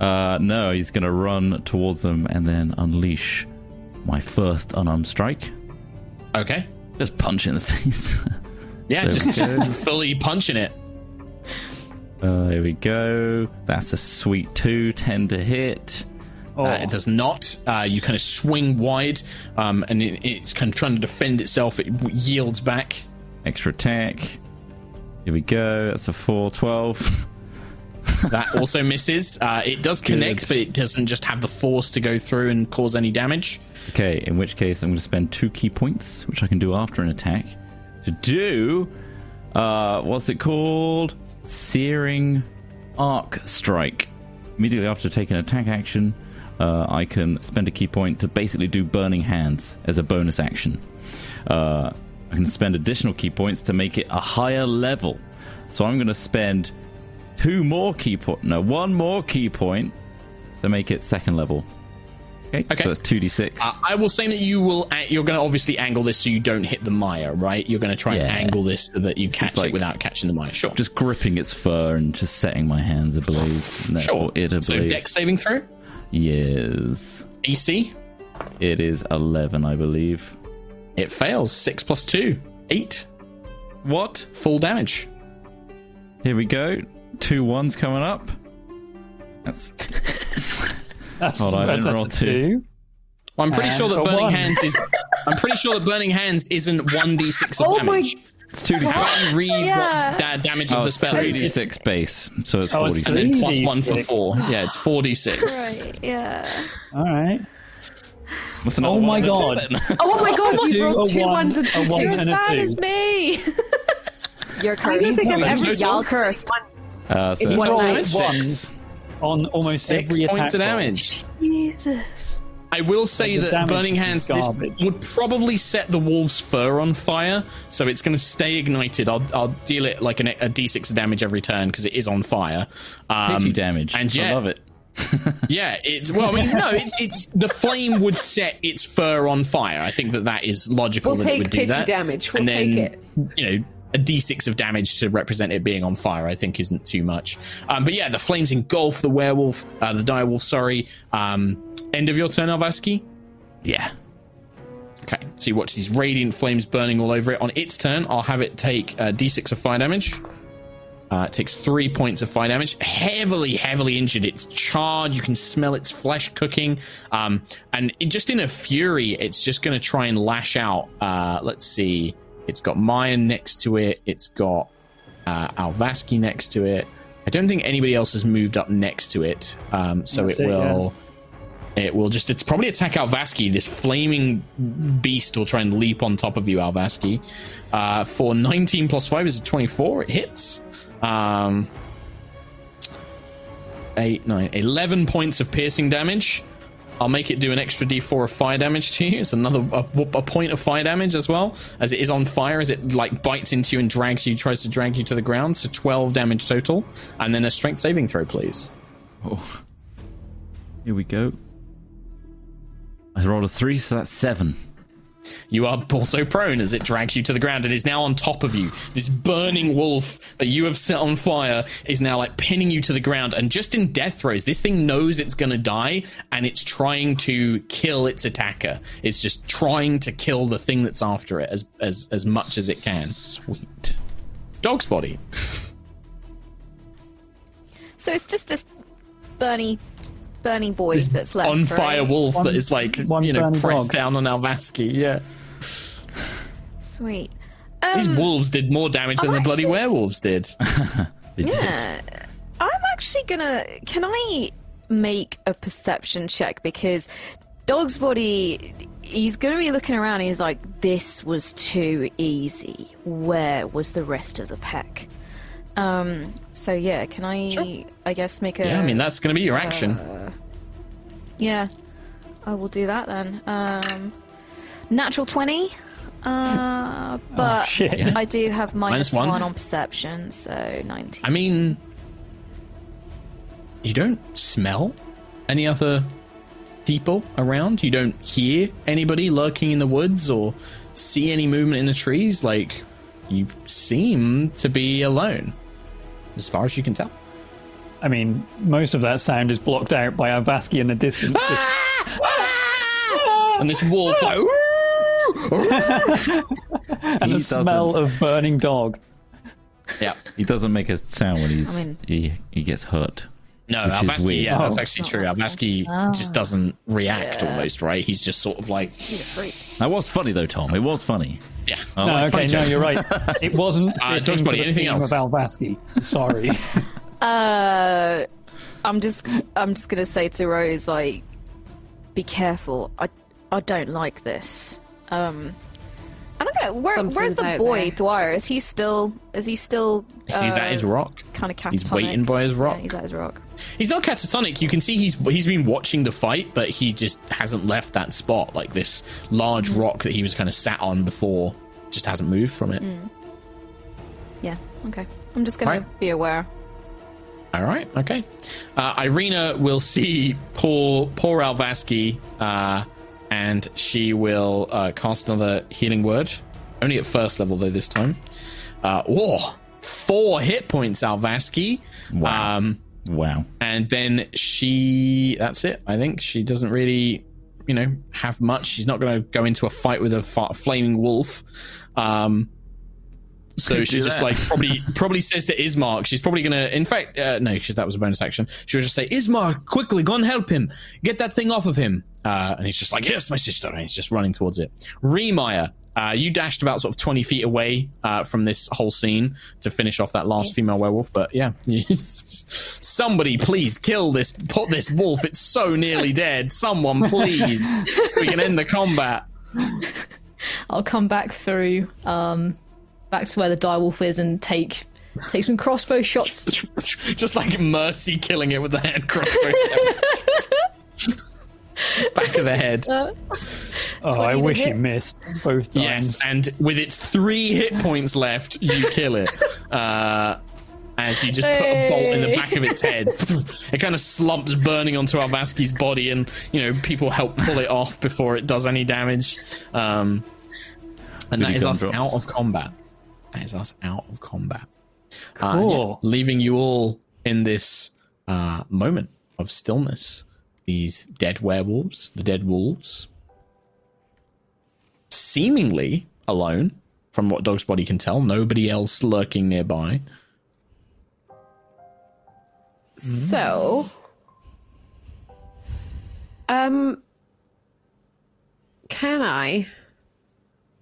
Uh, no, he's gonna run towards them and then unleash my first unarmed strike. Okay. Just punch in the face. Yeah, There just, just fully punching it. Uh, here we go. That's a sweet two, ten to hit. Oh. Uh, it does not. Uh, you kind of swing wide, um, and it, it's kind of trying to defend itself. It w- yields back. Extra attack. Here we go. That's a 4, 12. That also misses. Uh, it does connect, Good. but it doesn't just have the force to go through and cause any damage. Okay, in which case I'm going to spend two ki points, which I can do after an attack, to do. Uh, what's it called? Searing Arc Strike. Immediately after taking an attack action, uh, I can spend a ki point to basically do Burning Hands as a bonus action. Uh, I can spend additional ki points to make it a higher level. So I'm going to spend two more ki point. No, one more ki point to make it second level. Okay, Okay. so that's 2d6. Uh, I will say that you will. You're going to obviously angle this so you don't hit the mire, right? You're going to try and angle this so that you catch like- it without catching the mire. Sure. just gripping its fur and just setting my hands ablaze. sure. It ablaze. So Dex saving throw. Yes. DC. It is 11, I believe. It fails. Six plus two. Eight. What? Full damage. Here we go. Two ones coming up. That's That's, Hold on, I that's didn't a roll two. two. Well, I'm pretty And sure that burning one. hands is. I'm pretty sure that burning hands isn't one d6 of Oh my- damage. it's 2d6. How about read Yeah. what da- damage Oh, of the spell is? 3d6 base, so it's Oh, it's 46. And then plus 3d6. one for four. Yeah, it's forty six. Right, yeah. All right. What's another Oh one my and a two god. then? Oh my god, you rolled a two one, ones and a two one twos. and a Bad as me. You're cursed. using them every Y'all total? cursed. Uh, so it's one Total night. damage, Ones six. on almost Six every attack points of damage. Jesus. I will say The that burning hands this would probably set the wolf's fur on fire, so it's going to stay ignited. I'll, I'll deal it like an, a d6 of damage every turn because it is on fire. Um, Pity damage. and yeah, I love it. Yeah, it's well. I mean, no, it, it's the flame would set its fur on fire. I think that that is logical. We'll that it take would do pity that. damage. We'll and take it. You know, a d6 of damage to represent it being on fire. I think isn't too much. Um, but yeah, the flames engulf the werewolf, uh, the direwolf. Sorry. Um, end of your turn, Alvaski. Yeah. Okay, so you watch these radiant flames burning all over it. On its turn, I'll have it take uh, d6 of fire damage. Uh, it takes three points of fire damage. Heavily, heavily injured. It's charred. You can smell its flesh cooking. Um, and it, just in a fury, it's just going to try and lash out. Uh, let's see. It's got Mayan next to it. It's got uh, Alvaski next to it. I don't think anybody else has moved up next to it. Um, so That's it it, yeah. will. It will just it's probably attack Alvaski. This flaming beast will try and leap on top of you, Alvaski. Uh, for 19 plus 5 is 24. It hits. Um, 8, 9, 11 points of piercing damage. I'll make it do an extra d4 of fire damage to you. It's another a, a point of fire damage as well, as it is on fire, as it like bites into you and drags you, tries to drag you to the ground. So 12 damage total, and then a strength saving throw, please. Oh. Here we go. I rolled a three, so that's seven. You are also prone as it drags you to the ground and is now on top of you. This burning wolf that you have set on fire is now like pinning you to the ground. And just in death throes, this thing knows it's going to die and it's trying to kill its attacker. It's just trying to kill the thing that's after it as as as much as it can. Sweet. Dog's body. So it's just this Bernie, Bernie boy This that's left. on right? fire wolf One- that is like one you know pressed dog. down on Alvaski. Yeah, Sweet. these Um, wolves did more damage than I'm the bloody werewolves did. They did. Yeah. I'm actually gonna. Can I make a perception check? Because Dog's body. He's gonna be looking around and he's like, this was too easy. Where was the rest of the pack? Um, so yeah, can I, I guess, make a. Yeah, I mean that's going to be your action. Yeah, I will do that then. Um, natural 20. Uh, but shit. Yeah. I do have minus Minus one. one on perception, so 19. I mean, you don't smell any other people around. You don't hear anybody lurking in the woods or see any movement in the trees. Like, you seem to be alone, as far as you can tell. I mean, most of that sound is blocked out by Alvaski in the distance. Ah! just- ah! And this wolf, ah! like, and He the smell doesn't- of burning dog. yeah. He doesn't make a sound when he's I mean- he he gets hurt. No, Which is Alvaski, weird. yeah, that's Oh. actually true. Alvaski just doesn't react almost, right? He's just sort of like, That was funny though, Tom. It was funny. Yeah. Oh, No, okay, no, you're right. It wasn't. Uh, fitting Dogs to Buddy, the anything theme else? Of Alvaski. Sorry. Uh, I'm just, I'm just gonna say to Rose, like, be careful. I, I don't like this. Um, I don't know. Where, where's the boy there. Dwyer? Is he still? Is he still? Uh, He's at his rock. Kind of catatonic. He's waiting by his rock. Yeah, he's at his rock. He's not catatonic. You can see he's he's been watching the fight, but he just hasn't left that spot. Like this large Mm-hmm. rock that he was kind of sat on before, just hasn't moved from it. Mm. Yeah. Okay. I'm just gonna Right. be aware. All right, okay. Uh, Ireena will see poor poor Alvaski, uh, and she will uh, cast another healing word. Only at first level though this time. Uh, whoa, four hit points, Alvaski. Wow. Um, Wow. and then she that's it i think she doesn't really you know have much she's not going to go into a fight with a fa- flaming wolf um so Could she just that. like probably probably says to Ismark, she's probably gonna. In fact, uh, no, because that was a bonus action. She would just say, "Ismark, quickly, go and help him. Get that thing off of him." Uh, and he's just like, "Yes, my sister." And he's just running towards it. Remire, uh, you dashed about sort of twenty feet away uh, from this whole scene to finish off that last female werewolf. But yeah, somebody please kill this. Put this wolf. It's so nearly dead. Someone please, we can end the combat. I'll come back through, um, back to where the direwolf is and take take some crossbow shots. just like Mercy killing it with the hand crossbow. Back of the head. oh, I wish hit. you missed both times. Yes, and with its three hit points left, you kill it. Uh, as you just put a bolt in the back of its head. It kind of slumps burning onto Alvaski's body, and you know people help pull it off before it does any damage. Um, and that Goody is us gumdrops. out of combat. That is us out of combat. Uh, yeah, Cool. leaving you all in this uh, moment of stillness. These dead werewolves, the dead wolves, seemingly alone, from what Dog's Body can tell. Nobody else lurking nearby. So, um, can I,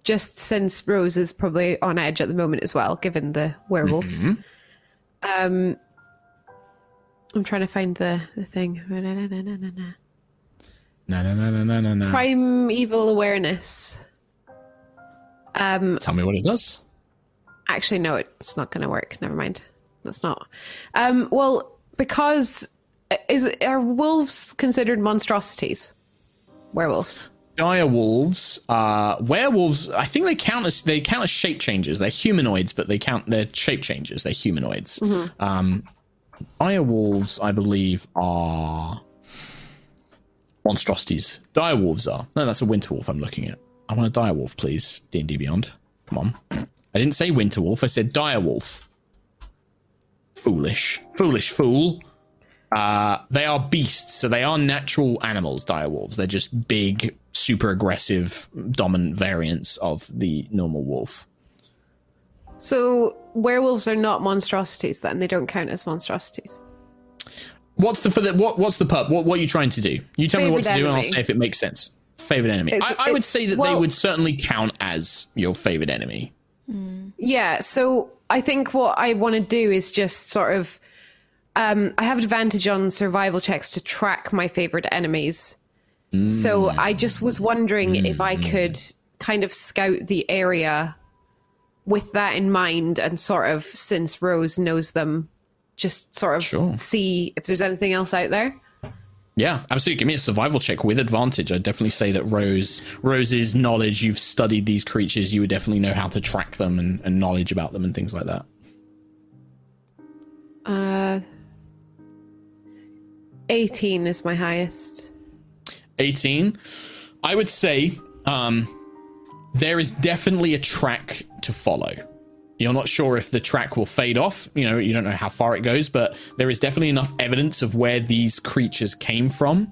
just since Rose is probably on edge at the moment as well, given the werewolves, um, I'm trying to find the, the thing. No, no, no, no, no, no, no. Primeval awareness. Um, Tell me what it does. Actually, no, it's not going to work. Never mind. That's not. Um, well, because is are wolves considered monstrosities? Werewolves. Dire wolves, uh, werewolves. I think they count as they count as shape changes. They're humanoids, but they count they're shape changes. They're humanoids. Um, dire wolves, I believe, are monstrosities. Dire wolves are. No, that's a winter wolf. I'm looking at. I want a dire wolf, please. D and D Beyond. Come on. I didn't say winter wolf. I said dire wolf. Foolish, foolish fool. Uh, they are beasts, so they are natural animals, direwolves. They're just big, super aggressive, dominant variants of the normal wolf. So werewolves are not monstrosities. Then they don't count as monstrosities. What's the for the what? What's the pup? What, what are you trying to do? You tell me what to do, and I'll say if it makes sense. Favorite enemy. It's- I, I would say that they would certainly count as your favorite enemy. Yeah. So I think what I want to do is just sort of. Um, I have advantage on survival checks to track my favorite enemies. So I just was wondering if I could kind of scout the area with that in mind and sort of, since Rose knows them, just sort of Sure. see if there's anything else out there. Yeah, absolutely. Give me a survival check with advantage. I'd definitely say that Rose, Rose's knowledge, you've studied these creatures, you would definitely know how to track them and, and knowledge about them and things like that. Uh, 18 is my highest. 18 i would say um there is definitely a track to follow you're not sure if the track will fade off you know you don't know how far it goes but there is definitely enough evidence of where these creatures came from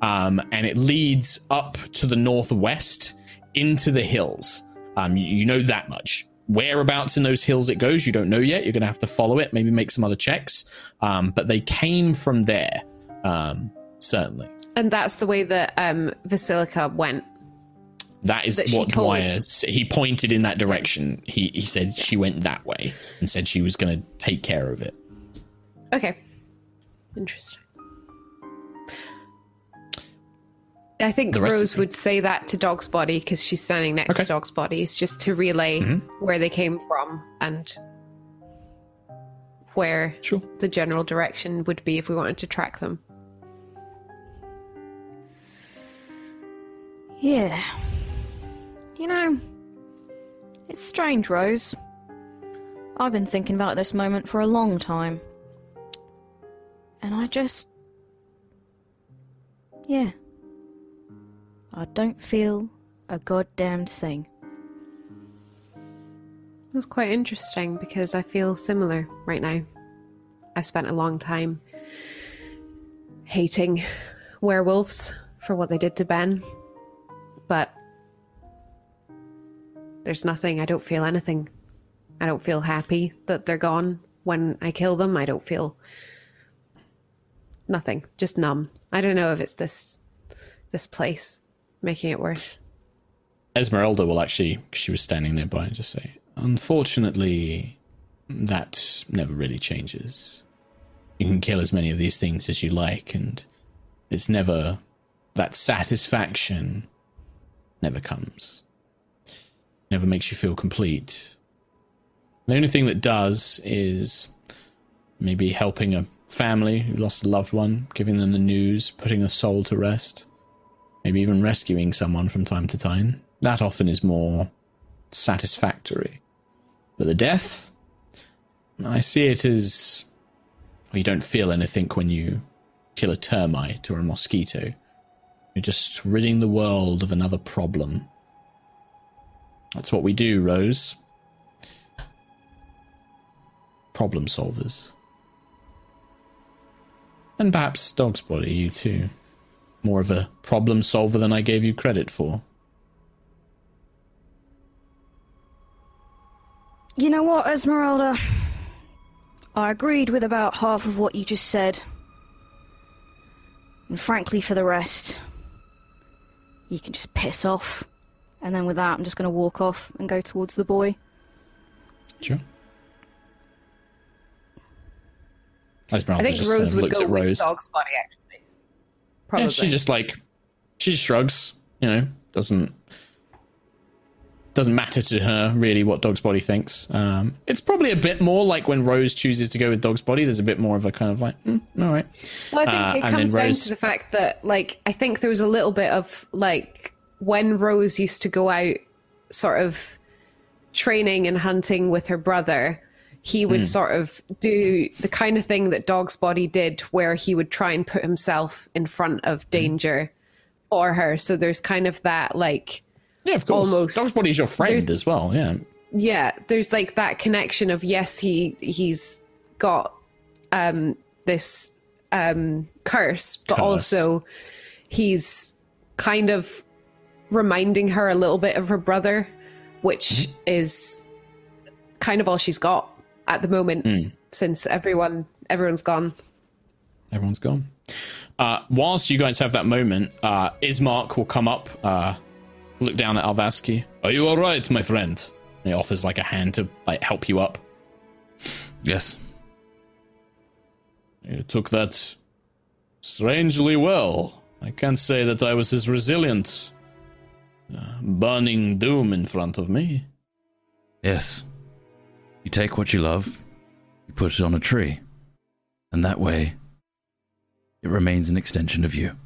um, and it leads up to the northwest into the hills um, you, you know that much whereabouts in those hills it goes, you don't know yet. You're going to have to follow it, maybe make some other checks. Um, but they came from there, um, certainly. And that's the way that um, Vasilika went. That is That what. Dwyer he pointed in that direction. He he said she went that way and said she was going to take care of it. Okay. Interesting. I think The Rose would say that to Dog's body because she's standing next Okay. to Dog's body. It's just to relay mm-hmm. where they came from and where Sure. the general direction would be if we wanted to track them. Yeah. You know, it's strange, Rose. I've been thinking about this moment for a long time. And I just. Yeah. I don't feel a goddamn thing. That's quite interesting because I feel similar right now. I've spent a long time hating werewolves for what they did to Ben, but there's nothing. I don't feel anything. I don't feel happy that they're gone when I kill them. I don't feel nothing. Just numb. I don't know if it's this this place making it worse. Esmeralda will actually, she was standing nearby, and just say, Unfortunately, that never really changes. You can kill as many of these things as you like, and it's never. That satisfaction never comes. Never makes you feel complete. The only thing that does is maybe helping a family who lost a loved one, giving them the news, putting a soul to rest maybe even rescuing someone from time to time. That often is more satisfactory. But the death, I see it as well, you don't feel anything when you kill a termite or a mosquito. You're just ridding the world of another problem. That's what we do, Rose. Problem solvers. And perhaps Dog's Body, you too more of a problem solver than I gave you credit for. You know what, Esmeralda? I agreed with about half of what you just said. And frankly, for the rest, you can just piss off. And then with that, I'm just going to walk off and go towards the boy. Sure. Esmeralda I think just, Rose uh, would go at with Rose. Dog's body actually. Probably. Yeah, she just like she just shrugs. You know, doesn't doesn't matter to her really what Dog's Body thinks. Um, it's probably a bit more like when Rose chooses to go with Dog's Body. There's a bit more of a kind of like, mm, all right. Well, I think Uh, it comes then down Rose- to the fact that, like, I think there was a little bit of like when Rose used to go out, sort of training and hunting with her brother. He Hmm. would sort of do the kind of thing that Dog's Body did, where he would try and put himself in front Hmm. of danger for her. So there's kind of that, like, Yeah, of course. Almost. Dog's Body's your friend as well. Yeah. yeah there's like that connection of yes he he's got um this um curse but Curse. also he's kind of reminding her a little bit of her brother which Mm-hmm. is kind of all she's got at the moment Mm. since everyone everyone's gone Everyone's gone. Uh, whilst you guys have that moment, uh, Ismark will come up, uh, look down at Alvaski. Are you all right, my friend? And he offers like a hand to like help you up. Yes. You took that strangely well. I can't say that I was as resilient. Burning doom in front of me. Yes. You take what you love, you put it on a tree, and that way it remains an extension of you.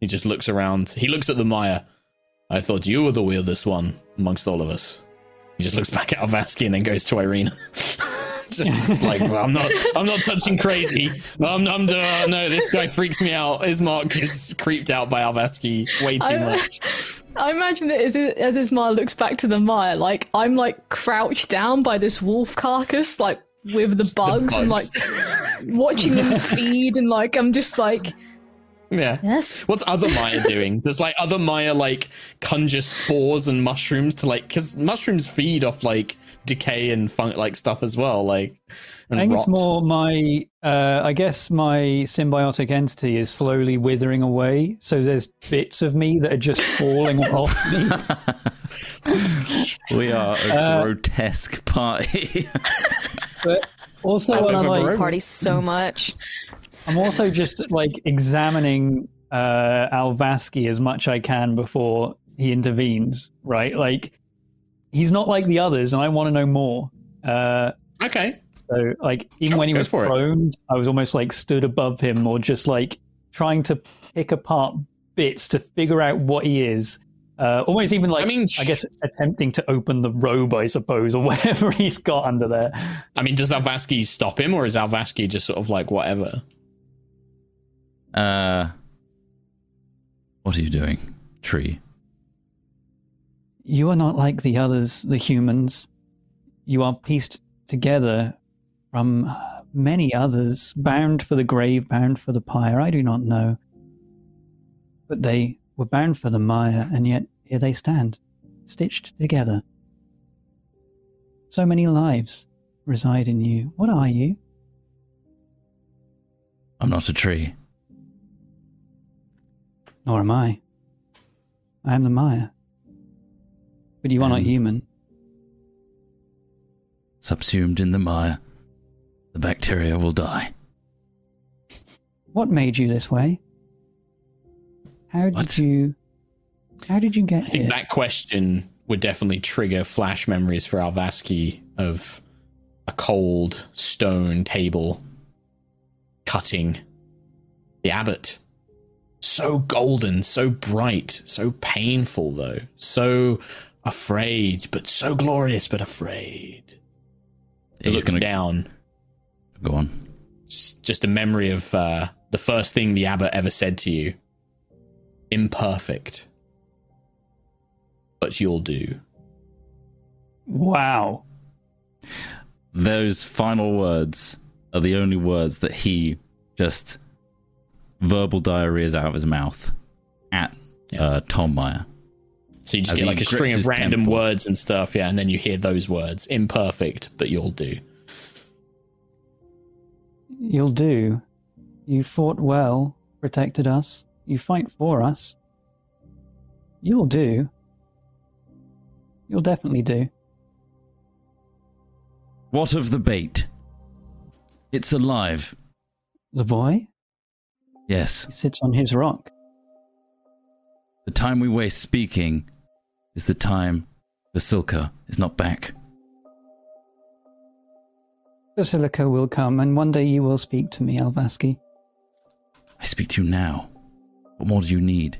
He just looks around. He looks at the Maya. I thought you were the weirdest one amongst all of us. He just looks back at Alvaski and then goes to Ireena. It's just it's like, well, I'm not, I'm not touching crazy. I'm, I'm, uh, no, this guy freaks me out. Ismark is creeped out by Alvaski way too I- much. I imagine that as, as Ismark looks back to the mire, like I'm like crouched down by this wolf carcass, like with the bugs, and like watching them feed, and like I'm just like, Yeah. Yes. What's other Maya doing? Does like other Maya like conjure spores and mushrooms to like because mushrooms feed off like decay and funk like stuff as well, like. And I think rot. it's more my. Uh, I guess my symbiotic entity is slowly withering away. So there's bits of me that are just falling off me. We are a Uh, grotesque party. But also, I love like, this party so much. I'm also just like examining uh, Alvaski as much I can before he intervenes. Right, like he's not like the others, and I want to know more. Uh, Okay. So, like, even Sure, when he was prone, I was almost like stood above him or just like trying to pick apart bits to figure out what he is. Uh, almost even like, I mean, I, mean, guess, attempting to open the robe, I suppose, or whatever he's got under there. I mean, does Alvaski stop him, or is Alvaski just sort of like whatever? uh, what are you doing, tree? You are not like the others, the humans. You are pieced together from many others, bound for the grave, bound for the pyre. I do not know. But they were bound for the mire, and yet here they stand, stitched together. So many lives reside in you. What are you? I'm not a tree. Nor am I. I am the mire. But you are not Um, human. Subsumed in the mire, the bacteria will die. What made you this way? How did What? you? How did you get here? I think here? that question would definitely trigger flash memories for Alvaski of a cold stone table cutting the abbot. So golden, so bright, so painful though, so afraid, but so glorious, but afraid. He He's looks gonna down. go on. Just, just a memory of uh, the first thing the abbot ever said to you. Imperfect, but you'll do. Wow. Those final words are the only words that he just verbal diarrheas out of his mouth at Yeah. uh, Tom Maya. So you just As get like a string of random temple. words and stuff, yeah, and then you hear those words. Imperfect, but you'll do. You'll do. You fought well, protected us. You fight for us. You'll do. You'll definitely do. What of the bait? It's alive. The boy? Yes. He sits on his rock. The time we waste speaking is the time Vasilika is not back. Vasilika will come, and one day you will speak to me, Alvaski. I speak to you now. What more do you need?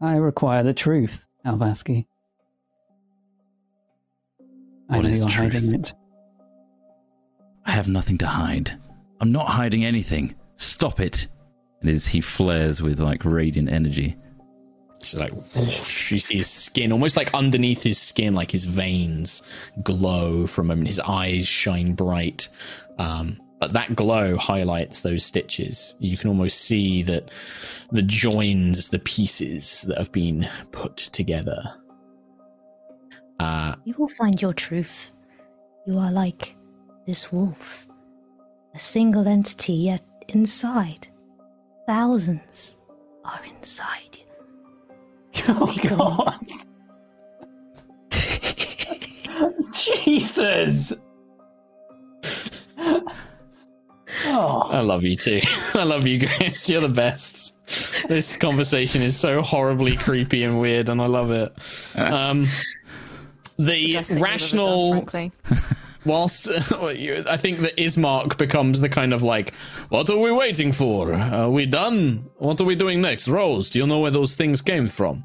I require the truth, Alvaski. I What know you're truth? hiding it. I have nothing to hide. I'm not hiding anything. Stop it. And as he flares with like radiant energy. She's like, whoosh, you see his skin, almost like underneath his skin, like his veins glow for a moment. His eyes shine bright. Um, but that glow highlights those stitches. You can almost see that the joins, the pieces that have been put together. Uh, You will find your truth. You are like this wolf, a single entity, yet inside. Thousands are inside. Oh, God. Jesus. oh, I love you too. I love you guys. You're the best. This conversation is so horribly creepy and weird, and I love it. Um, the Best thing done, whilst I think that Ismark becomes the kind of like, what are we waiting for? Are we done? What are we doing next? Rose, do you know where those things came from?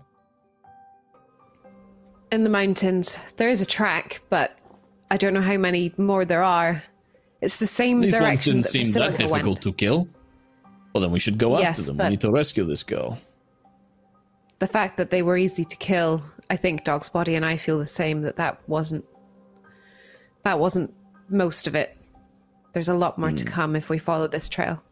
In the mountains, there is a track, but I don't know how many more there are. It's the same These ones direction didn't that seem that difficult went. to kill. Well, then we should go Yes, after them. We need to rescue this girl. The fact that they were easy to kill, I think Dog's Body and I feel the same. That that wasn't that wasn't most of it. There's a lot more to Hmm. come if we follow this trail.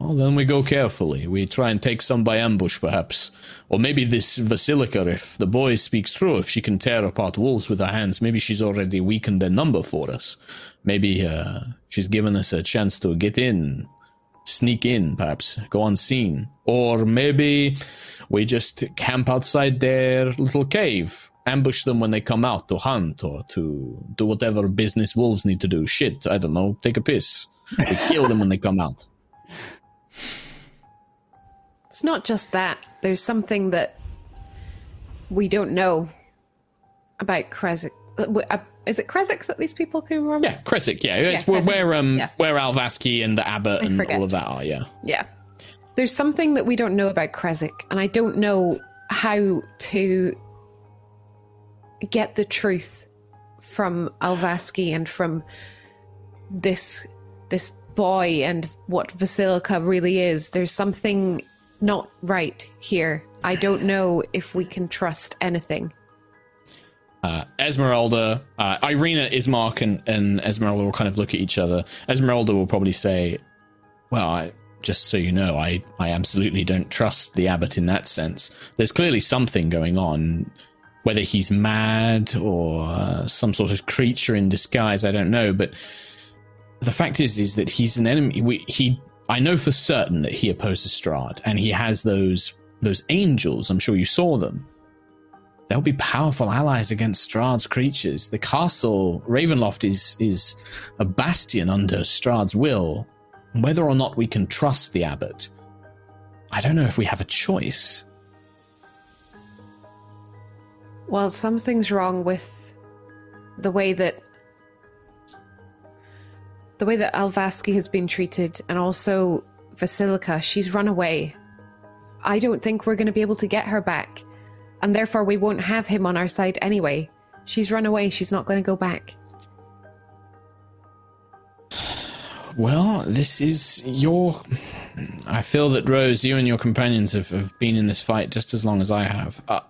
Well, then we go carefully. We try and take some by ambush, perhaps. Or maybe this Vasilika, if the boy speaks true, if she can tear apart wolves with her hands, maybe she's already weakened their number for us. Maybe uh, she's given us a chance to get in, sneak in, perhaps, go unseen. Or maybe we just camp outside their little cave, ambush them when they come out to hunt or to do whatever business wolves need to do. Shit, I don't know, take a piss. We kill them when they come out. It's not just that. There's something that we don't know about Krezk. Uh, Is it Krezk that these people came from? Yeah, Krezk, yeah. It's Yeah, where, Krezk, where um yeah. where Alvaski and the Abbot I and forget. all of that are, yeah. Yeah. There's something that we don't know about Krezk, and I don't know how to get the truth from Alvaski and from this this boy and what Vasilika really is. There's something not right here. I don't know if we can trust anything. Uh, Esmeralda, uh, Ireena, Ismark, and, and Esmeralda will kind of look at each other. Esmeralda will probably say, Well, I, just so you know, I, I absolutely don't trust the abbot in that sense. There's clearly something going on. Whether he's mad or uh, some sort of creature in disguise, I don't know. But the fact is, is that he's an enemy. We, he, I know for certain that he opposes Strahd, and he has those those angels. I'm sure you saw them. They'll be powerful allies against Strahd's creatures. The castle Ravenloft is is a bastion under Strahd's will. Whether or not we can trust the abbot, I don't know if we have a choice. Well, something's wrong with the way that the way that Alvaski has been treated, and also Vasilika. She's run away. I don't think we're going to be able to get her back, and therefore we won't have him on our side anyway. She's run away. She's not going to go back. Well, this is your. I feel that Rose, you and your companions have, have been in this fight just as long as I have. Uh,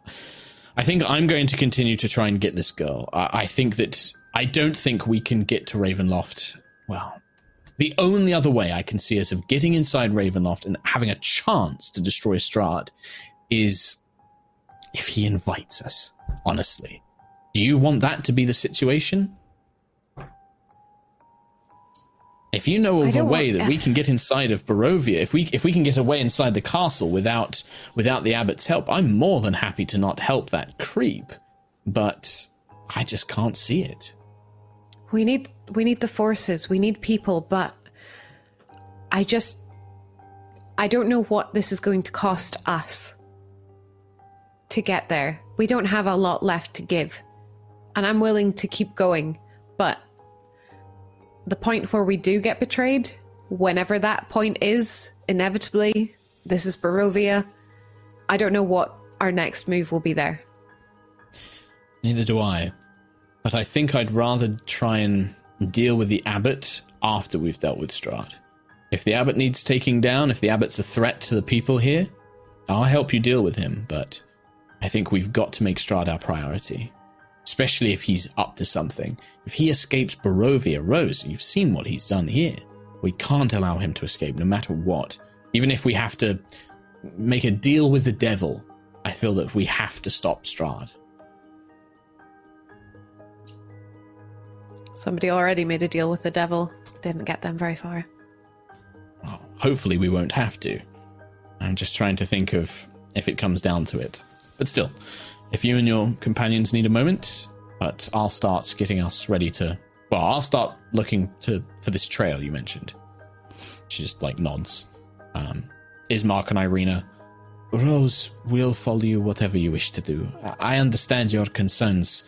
I think I'm going to continue to try and get this girl. I, I think that I don't think we can get to Ravenloft. Well, the only other way I can see us of getting inside Ravenloft and having a chance to destroy Strahd is if he invites us. Honestly, do you want that to be the situation? If you know of a way want- that we can get inside of Barovia, if we if we can get away inside the castle without without the abbot's help, I'm more than happy to not help that creep. But I just can't see it. We need we need the forces. We need people, but I just I don't know what this is going to cost us to get there. We don't have a lot left to give. And I'm willing to keep going, but the point where we do get betrayed, whenever that point is, inevitably, this is Barovia. I don't know what our next move will be there. Neither do I. But I think I'd rather try and deal with the abbot after we've dealt with Strahd. If the abbot needs taking down, if the abbot's a threat to the people here, I'll help you deal with him, but I think we've got to make Strahd our priority. Especially if he's up to something. If he escapes Barovia Rose, you've seen what he's done here. We can't allow him to escape no matter what. Even if we have to make a deal with the devil, I feel that we have to stop Strahd. Somebody already made a deal with the devil. Didn't get them very far. hopefully we won't have to. I'm just trying to think of if it comes down to it. But still, if you and your companions need a moment, but I'll start getting us ready to. Well, I'll start looking to for this trail you mentioned. She just like nods. Um, Ismark and Ireena. Rose will follow you whatever you wish to do. I understand your concerns.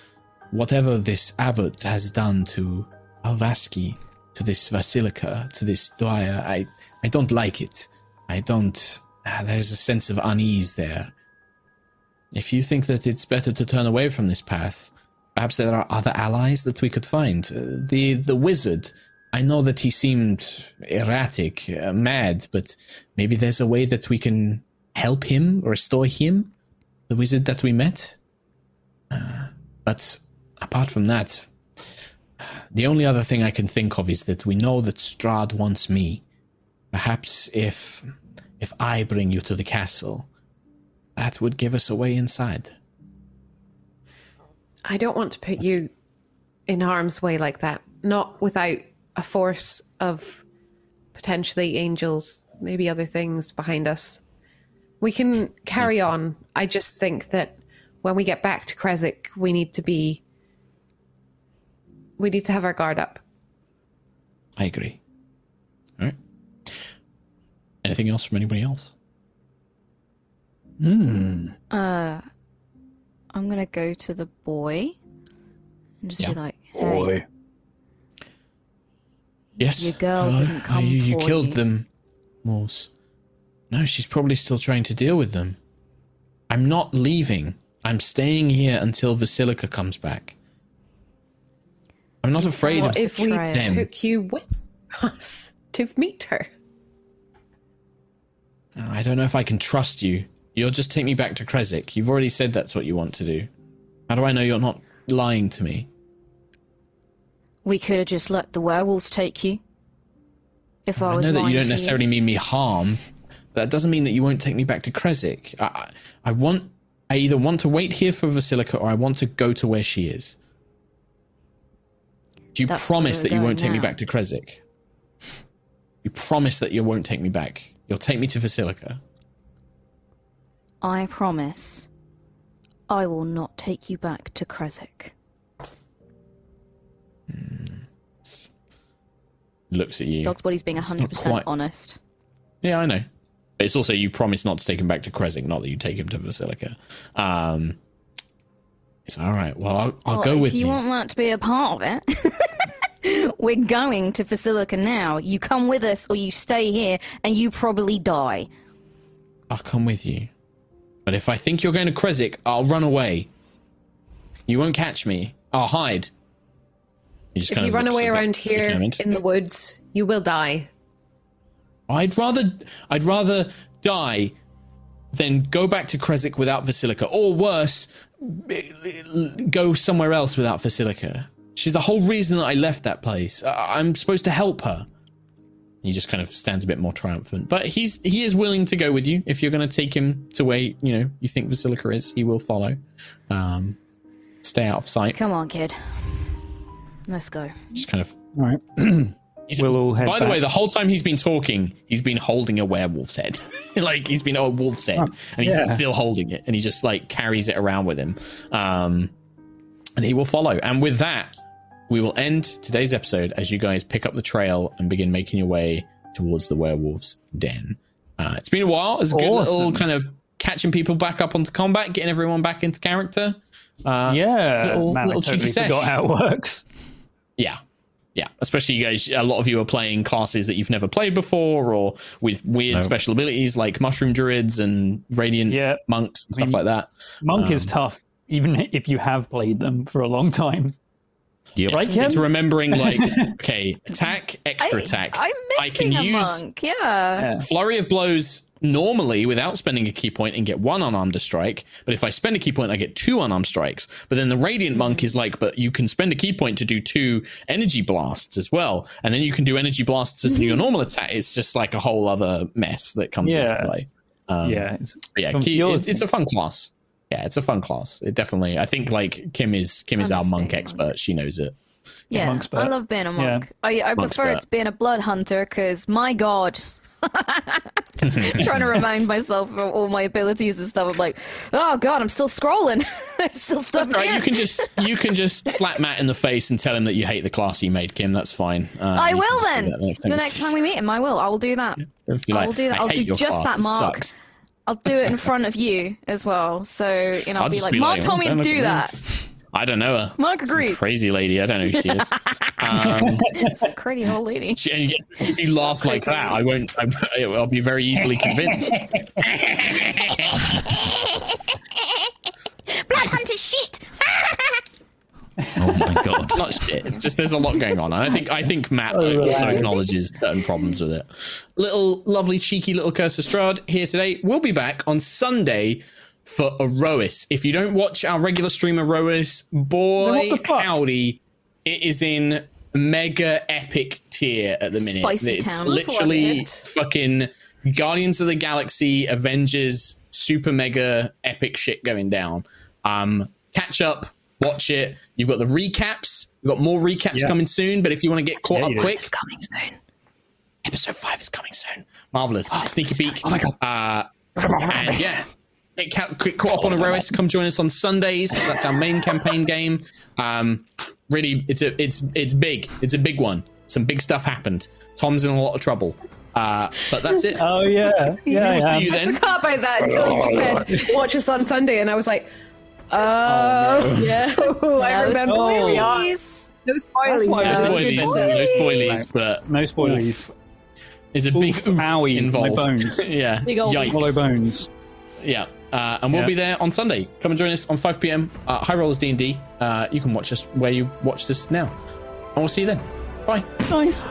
Whatever this abbot has done to Alvaski, to this Vasilika, to this Dwyer, I, I don't like it. I don't. ah, There's a sense of unease there. If you think that it's better to turn away from this path, perhaps there are other allies that we could find. Uh, the the wizard. I know that he seemed erratic, uh, mad, but maybe there's a way that we can help him, restore him, the wizard that we met. Uh, but apart from that, the only other thing I can think of is that we know that Strahd wants me. Perhaps if if I bring you to the castle, that would give us a way inside. I don't want to put you in harm's way like that. Not without a force of potentially angels, maybe other things behind us. We can carry on. I just think that when we get back to Krezk, we need to be. We need to have our guard up. I agree. All right. Anything else from anybody else? Uh, I'm gonna go to the boy and just Yeah. be like, "Hey, Yes. Your girl Hello? didn't come you, you killed you. them, Wolves. No, she's probably still trying to deal with them. I'm not leaving. I'm staying here until Vasilika comes back. I'm not afraid What of if we them. took you with us to meet her? I don't know if I can trust you. You'll just take me back to Krezk. You've already said that's what you want to do. How do I know you're not lying to me? we could have just let the werewolves take you." If I, I was know that you don't necessarily mean me harm. But that doesn't mean that you won't take me back to Krezk. I, I, I want. I either want to wait here for Vasilika or I want to go to where she is. Do you That's promise that you won't going take me back to Krezk? You promise that you won't take me back. You'll take me to Vasilika. I promise, I will not take you back to Krezk. Looks at you. Dog's body's being not 100% quite- honest. Yeah, I know. It's also you promise not to take him back to Krezk, not that you take him to Vasilika. Um, it's all right. Well, I'll, I'll Well, go with you, If you. want that to be a part of it, we're going to Vasilika now. You come with us, or you stay here, and you probably die. I'll come with you. But if I think you're going to Krezk, I'll run away. You won't catch me. I'll hide. If kind you run away around here determined. in the woods, you will die. I'd rather I'd rather die than go back to Krezk without Vasilika, or worse, go somewhere else without Vasilika. She's the whole reason that I left that place. I- I'm supposed to help her. He just kind of stands a bit more triumphant, but he's he is willing to go with you if you're going to take him to where you know you think Vasilika is. He will follow. Um, stay out of sight. Come on, kid. Let's go. Just kind of All right. He's- We'll all head By the way, the whole time he's been talking, he's been holding a werewolf's head. like he's been a wolf's head, and he's yeah. still holding it, and he just like carries it around with him. Um, and he will follow. And with that, we will end today's episode as you guys pick up the trail and begin making your way towards the werewolf's den. Uh, it's been a while. It's a good little kind of catching people back up onto combat, getting everyone back into character. Uh, yeah, little- man, little I totally cheeky sesh. forgot how it works. Yeah. Yeah. Especially you guys, a lot of you are playing classes that you've never played before or with weird No. special abilities like mushroom druids and radiant Yeah. monks and stuff mean- like that. Monk Um, is tough, even if you have played them for a long time. Yep. Right, Kim? It's remembering like, okay, attack, extra attack. I miss can a use monk. Yeah. Yeah. flurry of blows normally without spending a ki point and get one unarmed strike. But if I spend a ki point, I get two unarmed strikes. But then the radiant monk is like, but you can spend a ki point to do two energy blasts as well, and then you can do energy blasts as your normal attack. It's just like a whole other mess that comes into play. Um, yeah, it's yeah, key, it's, it's a fun class. Yeah, it's a fun class. It definitely. I think like Kim is Kim is I our monk being a expert. She knows it. Yeah. Monk's I bet. love being a monk. Yeah. monk. I, I Monk's prefer it to being a blood hunter because, my god. Just trying to remind myself of all my abilities and stuff. I'm like, oh god, I'm still scrolling. There's still stuff That's right. here. You can just you can just slap Matt in the face and tell him that you hate the class he made, Kim. That's fine. Uh, I will then. The next time we meet him, I will. I will do that. If you I like, will do that. "I I'll do just class, that it mark. Sucks." I'll do it in front of you as well. So you know, I'll, I'll be like, be Mark like, told "Oh, me to do at that. me." I don't know her. Mark Some crazy lady. I don't know who she is. Um, It's a crazy old lady. she- and you, if you laugh like that, I won't. I, I'll be very easily convinced. Blood hunter shit! Oh my god. It's not shit. It's just there's a lot going on. And I think I think Matt also acknowledges certain problems with it. Little lovely cheeky little Curse of Strahd here today. We'll be back on Sunday for Aerois. If you don't watch our regular stream Aerois, boy Then what the fuck? howdy, it is in mega epic tier at the minute. Spicy it's town. Literally it. fucking Guardians of the Galaxy, Avengers, super mega epic shit going down. Um, catch up, watch it. You've got the recaps. We've got more recaps Yeah. coming soon. But if you want to get caught Yeah, up quick, It's coming soon. episode five is coming soon. Marvelous. Sneaky peek. Oh my God. Uh, and yeah. Get ca- quick caught up on a Aerois. Come join us on Sundays. That's our main campaign game. Um, really, it's a it's it's big. It's a big one. Some big stuff happened. Tom's in a lot of trouble. Uh, but that's it. Oh yeah, yeah. We'll see yeah. you then. forgot about that until you said watch us on Sunday, and I was like, oh, yeah, I No remember where we are. spoilies. No spoilies. why No Yeah, spoilies. No spoilies. spoilies. But No spoilies. there's a big Oof, oof owie, involved. my bones. yeah. Big old Yikes. Hollow bones. Yeah. Uh, and we'll Yeah. be there on Sunday. Come and join us on 5 p.m. Uh, High Rollers D&D. Uh, you can watch us where you watch this now. And we'll see you then. Bye. Nice.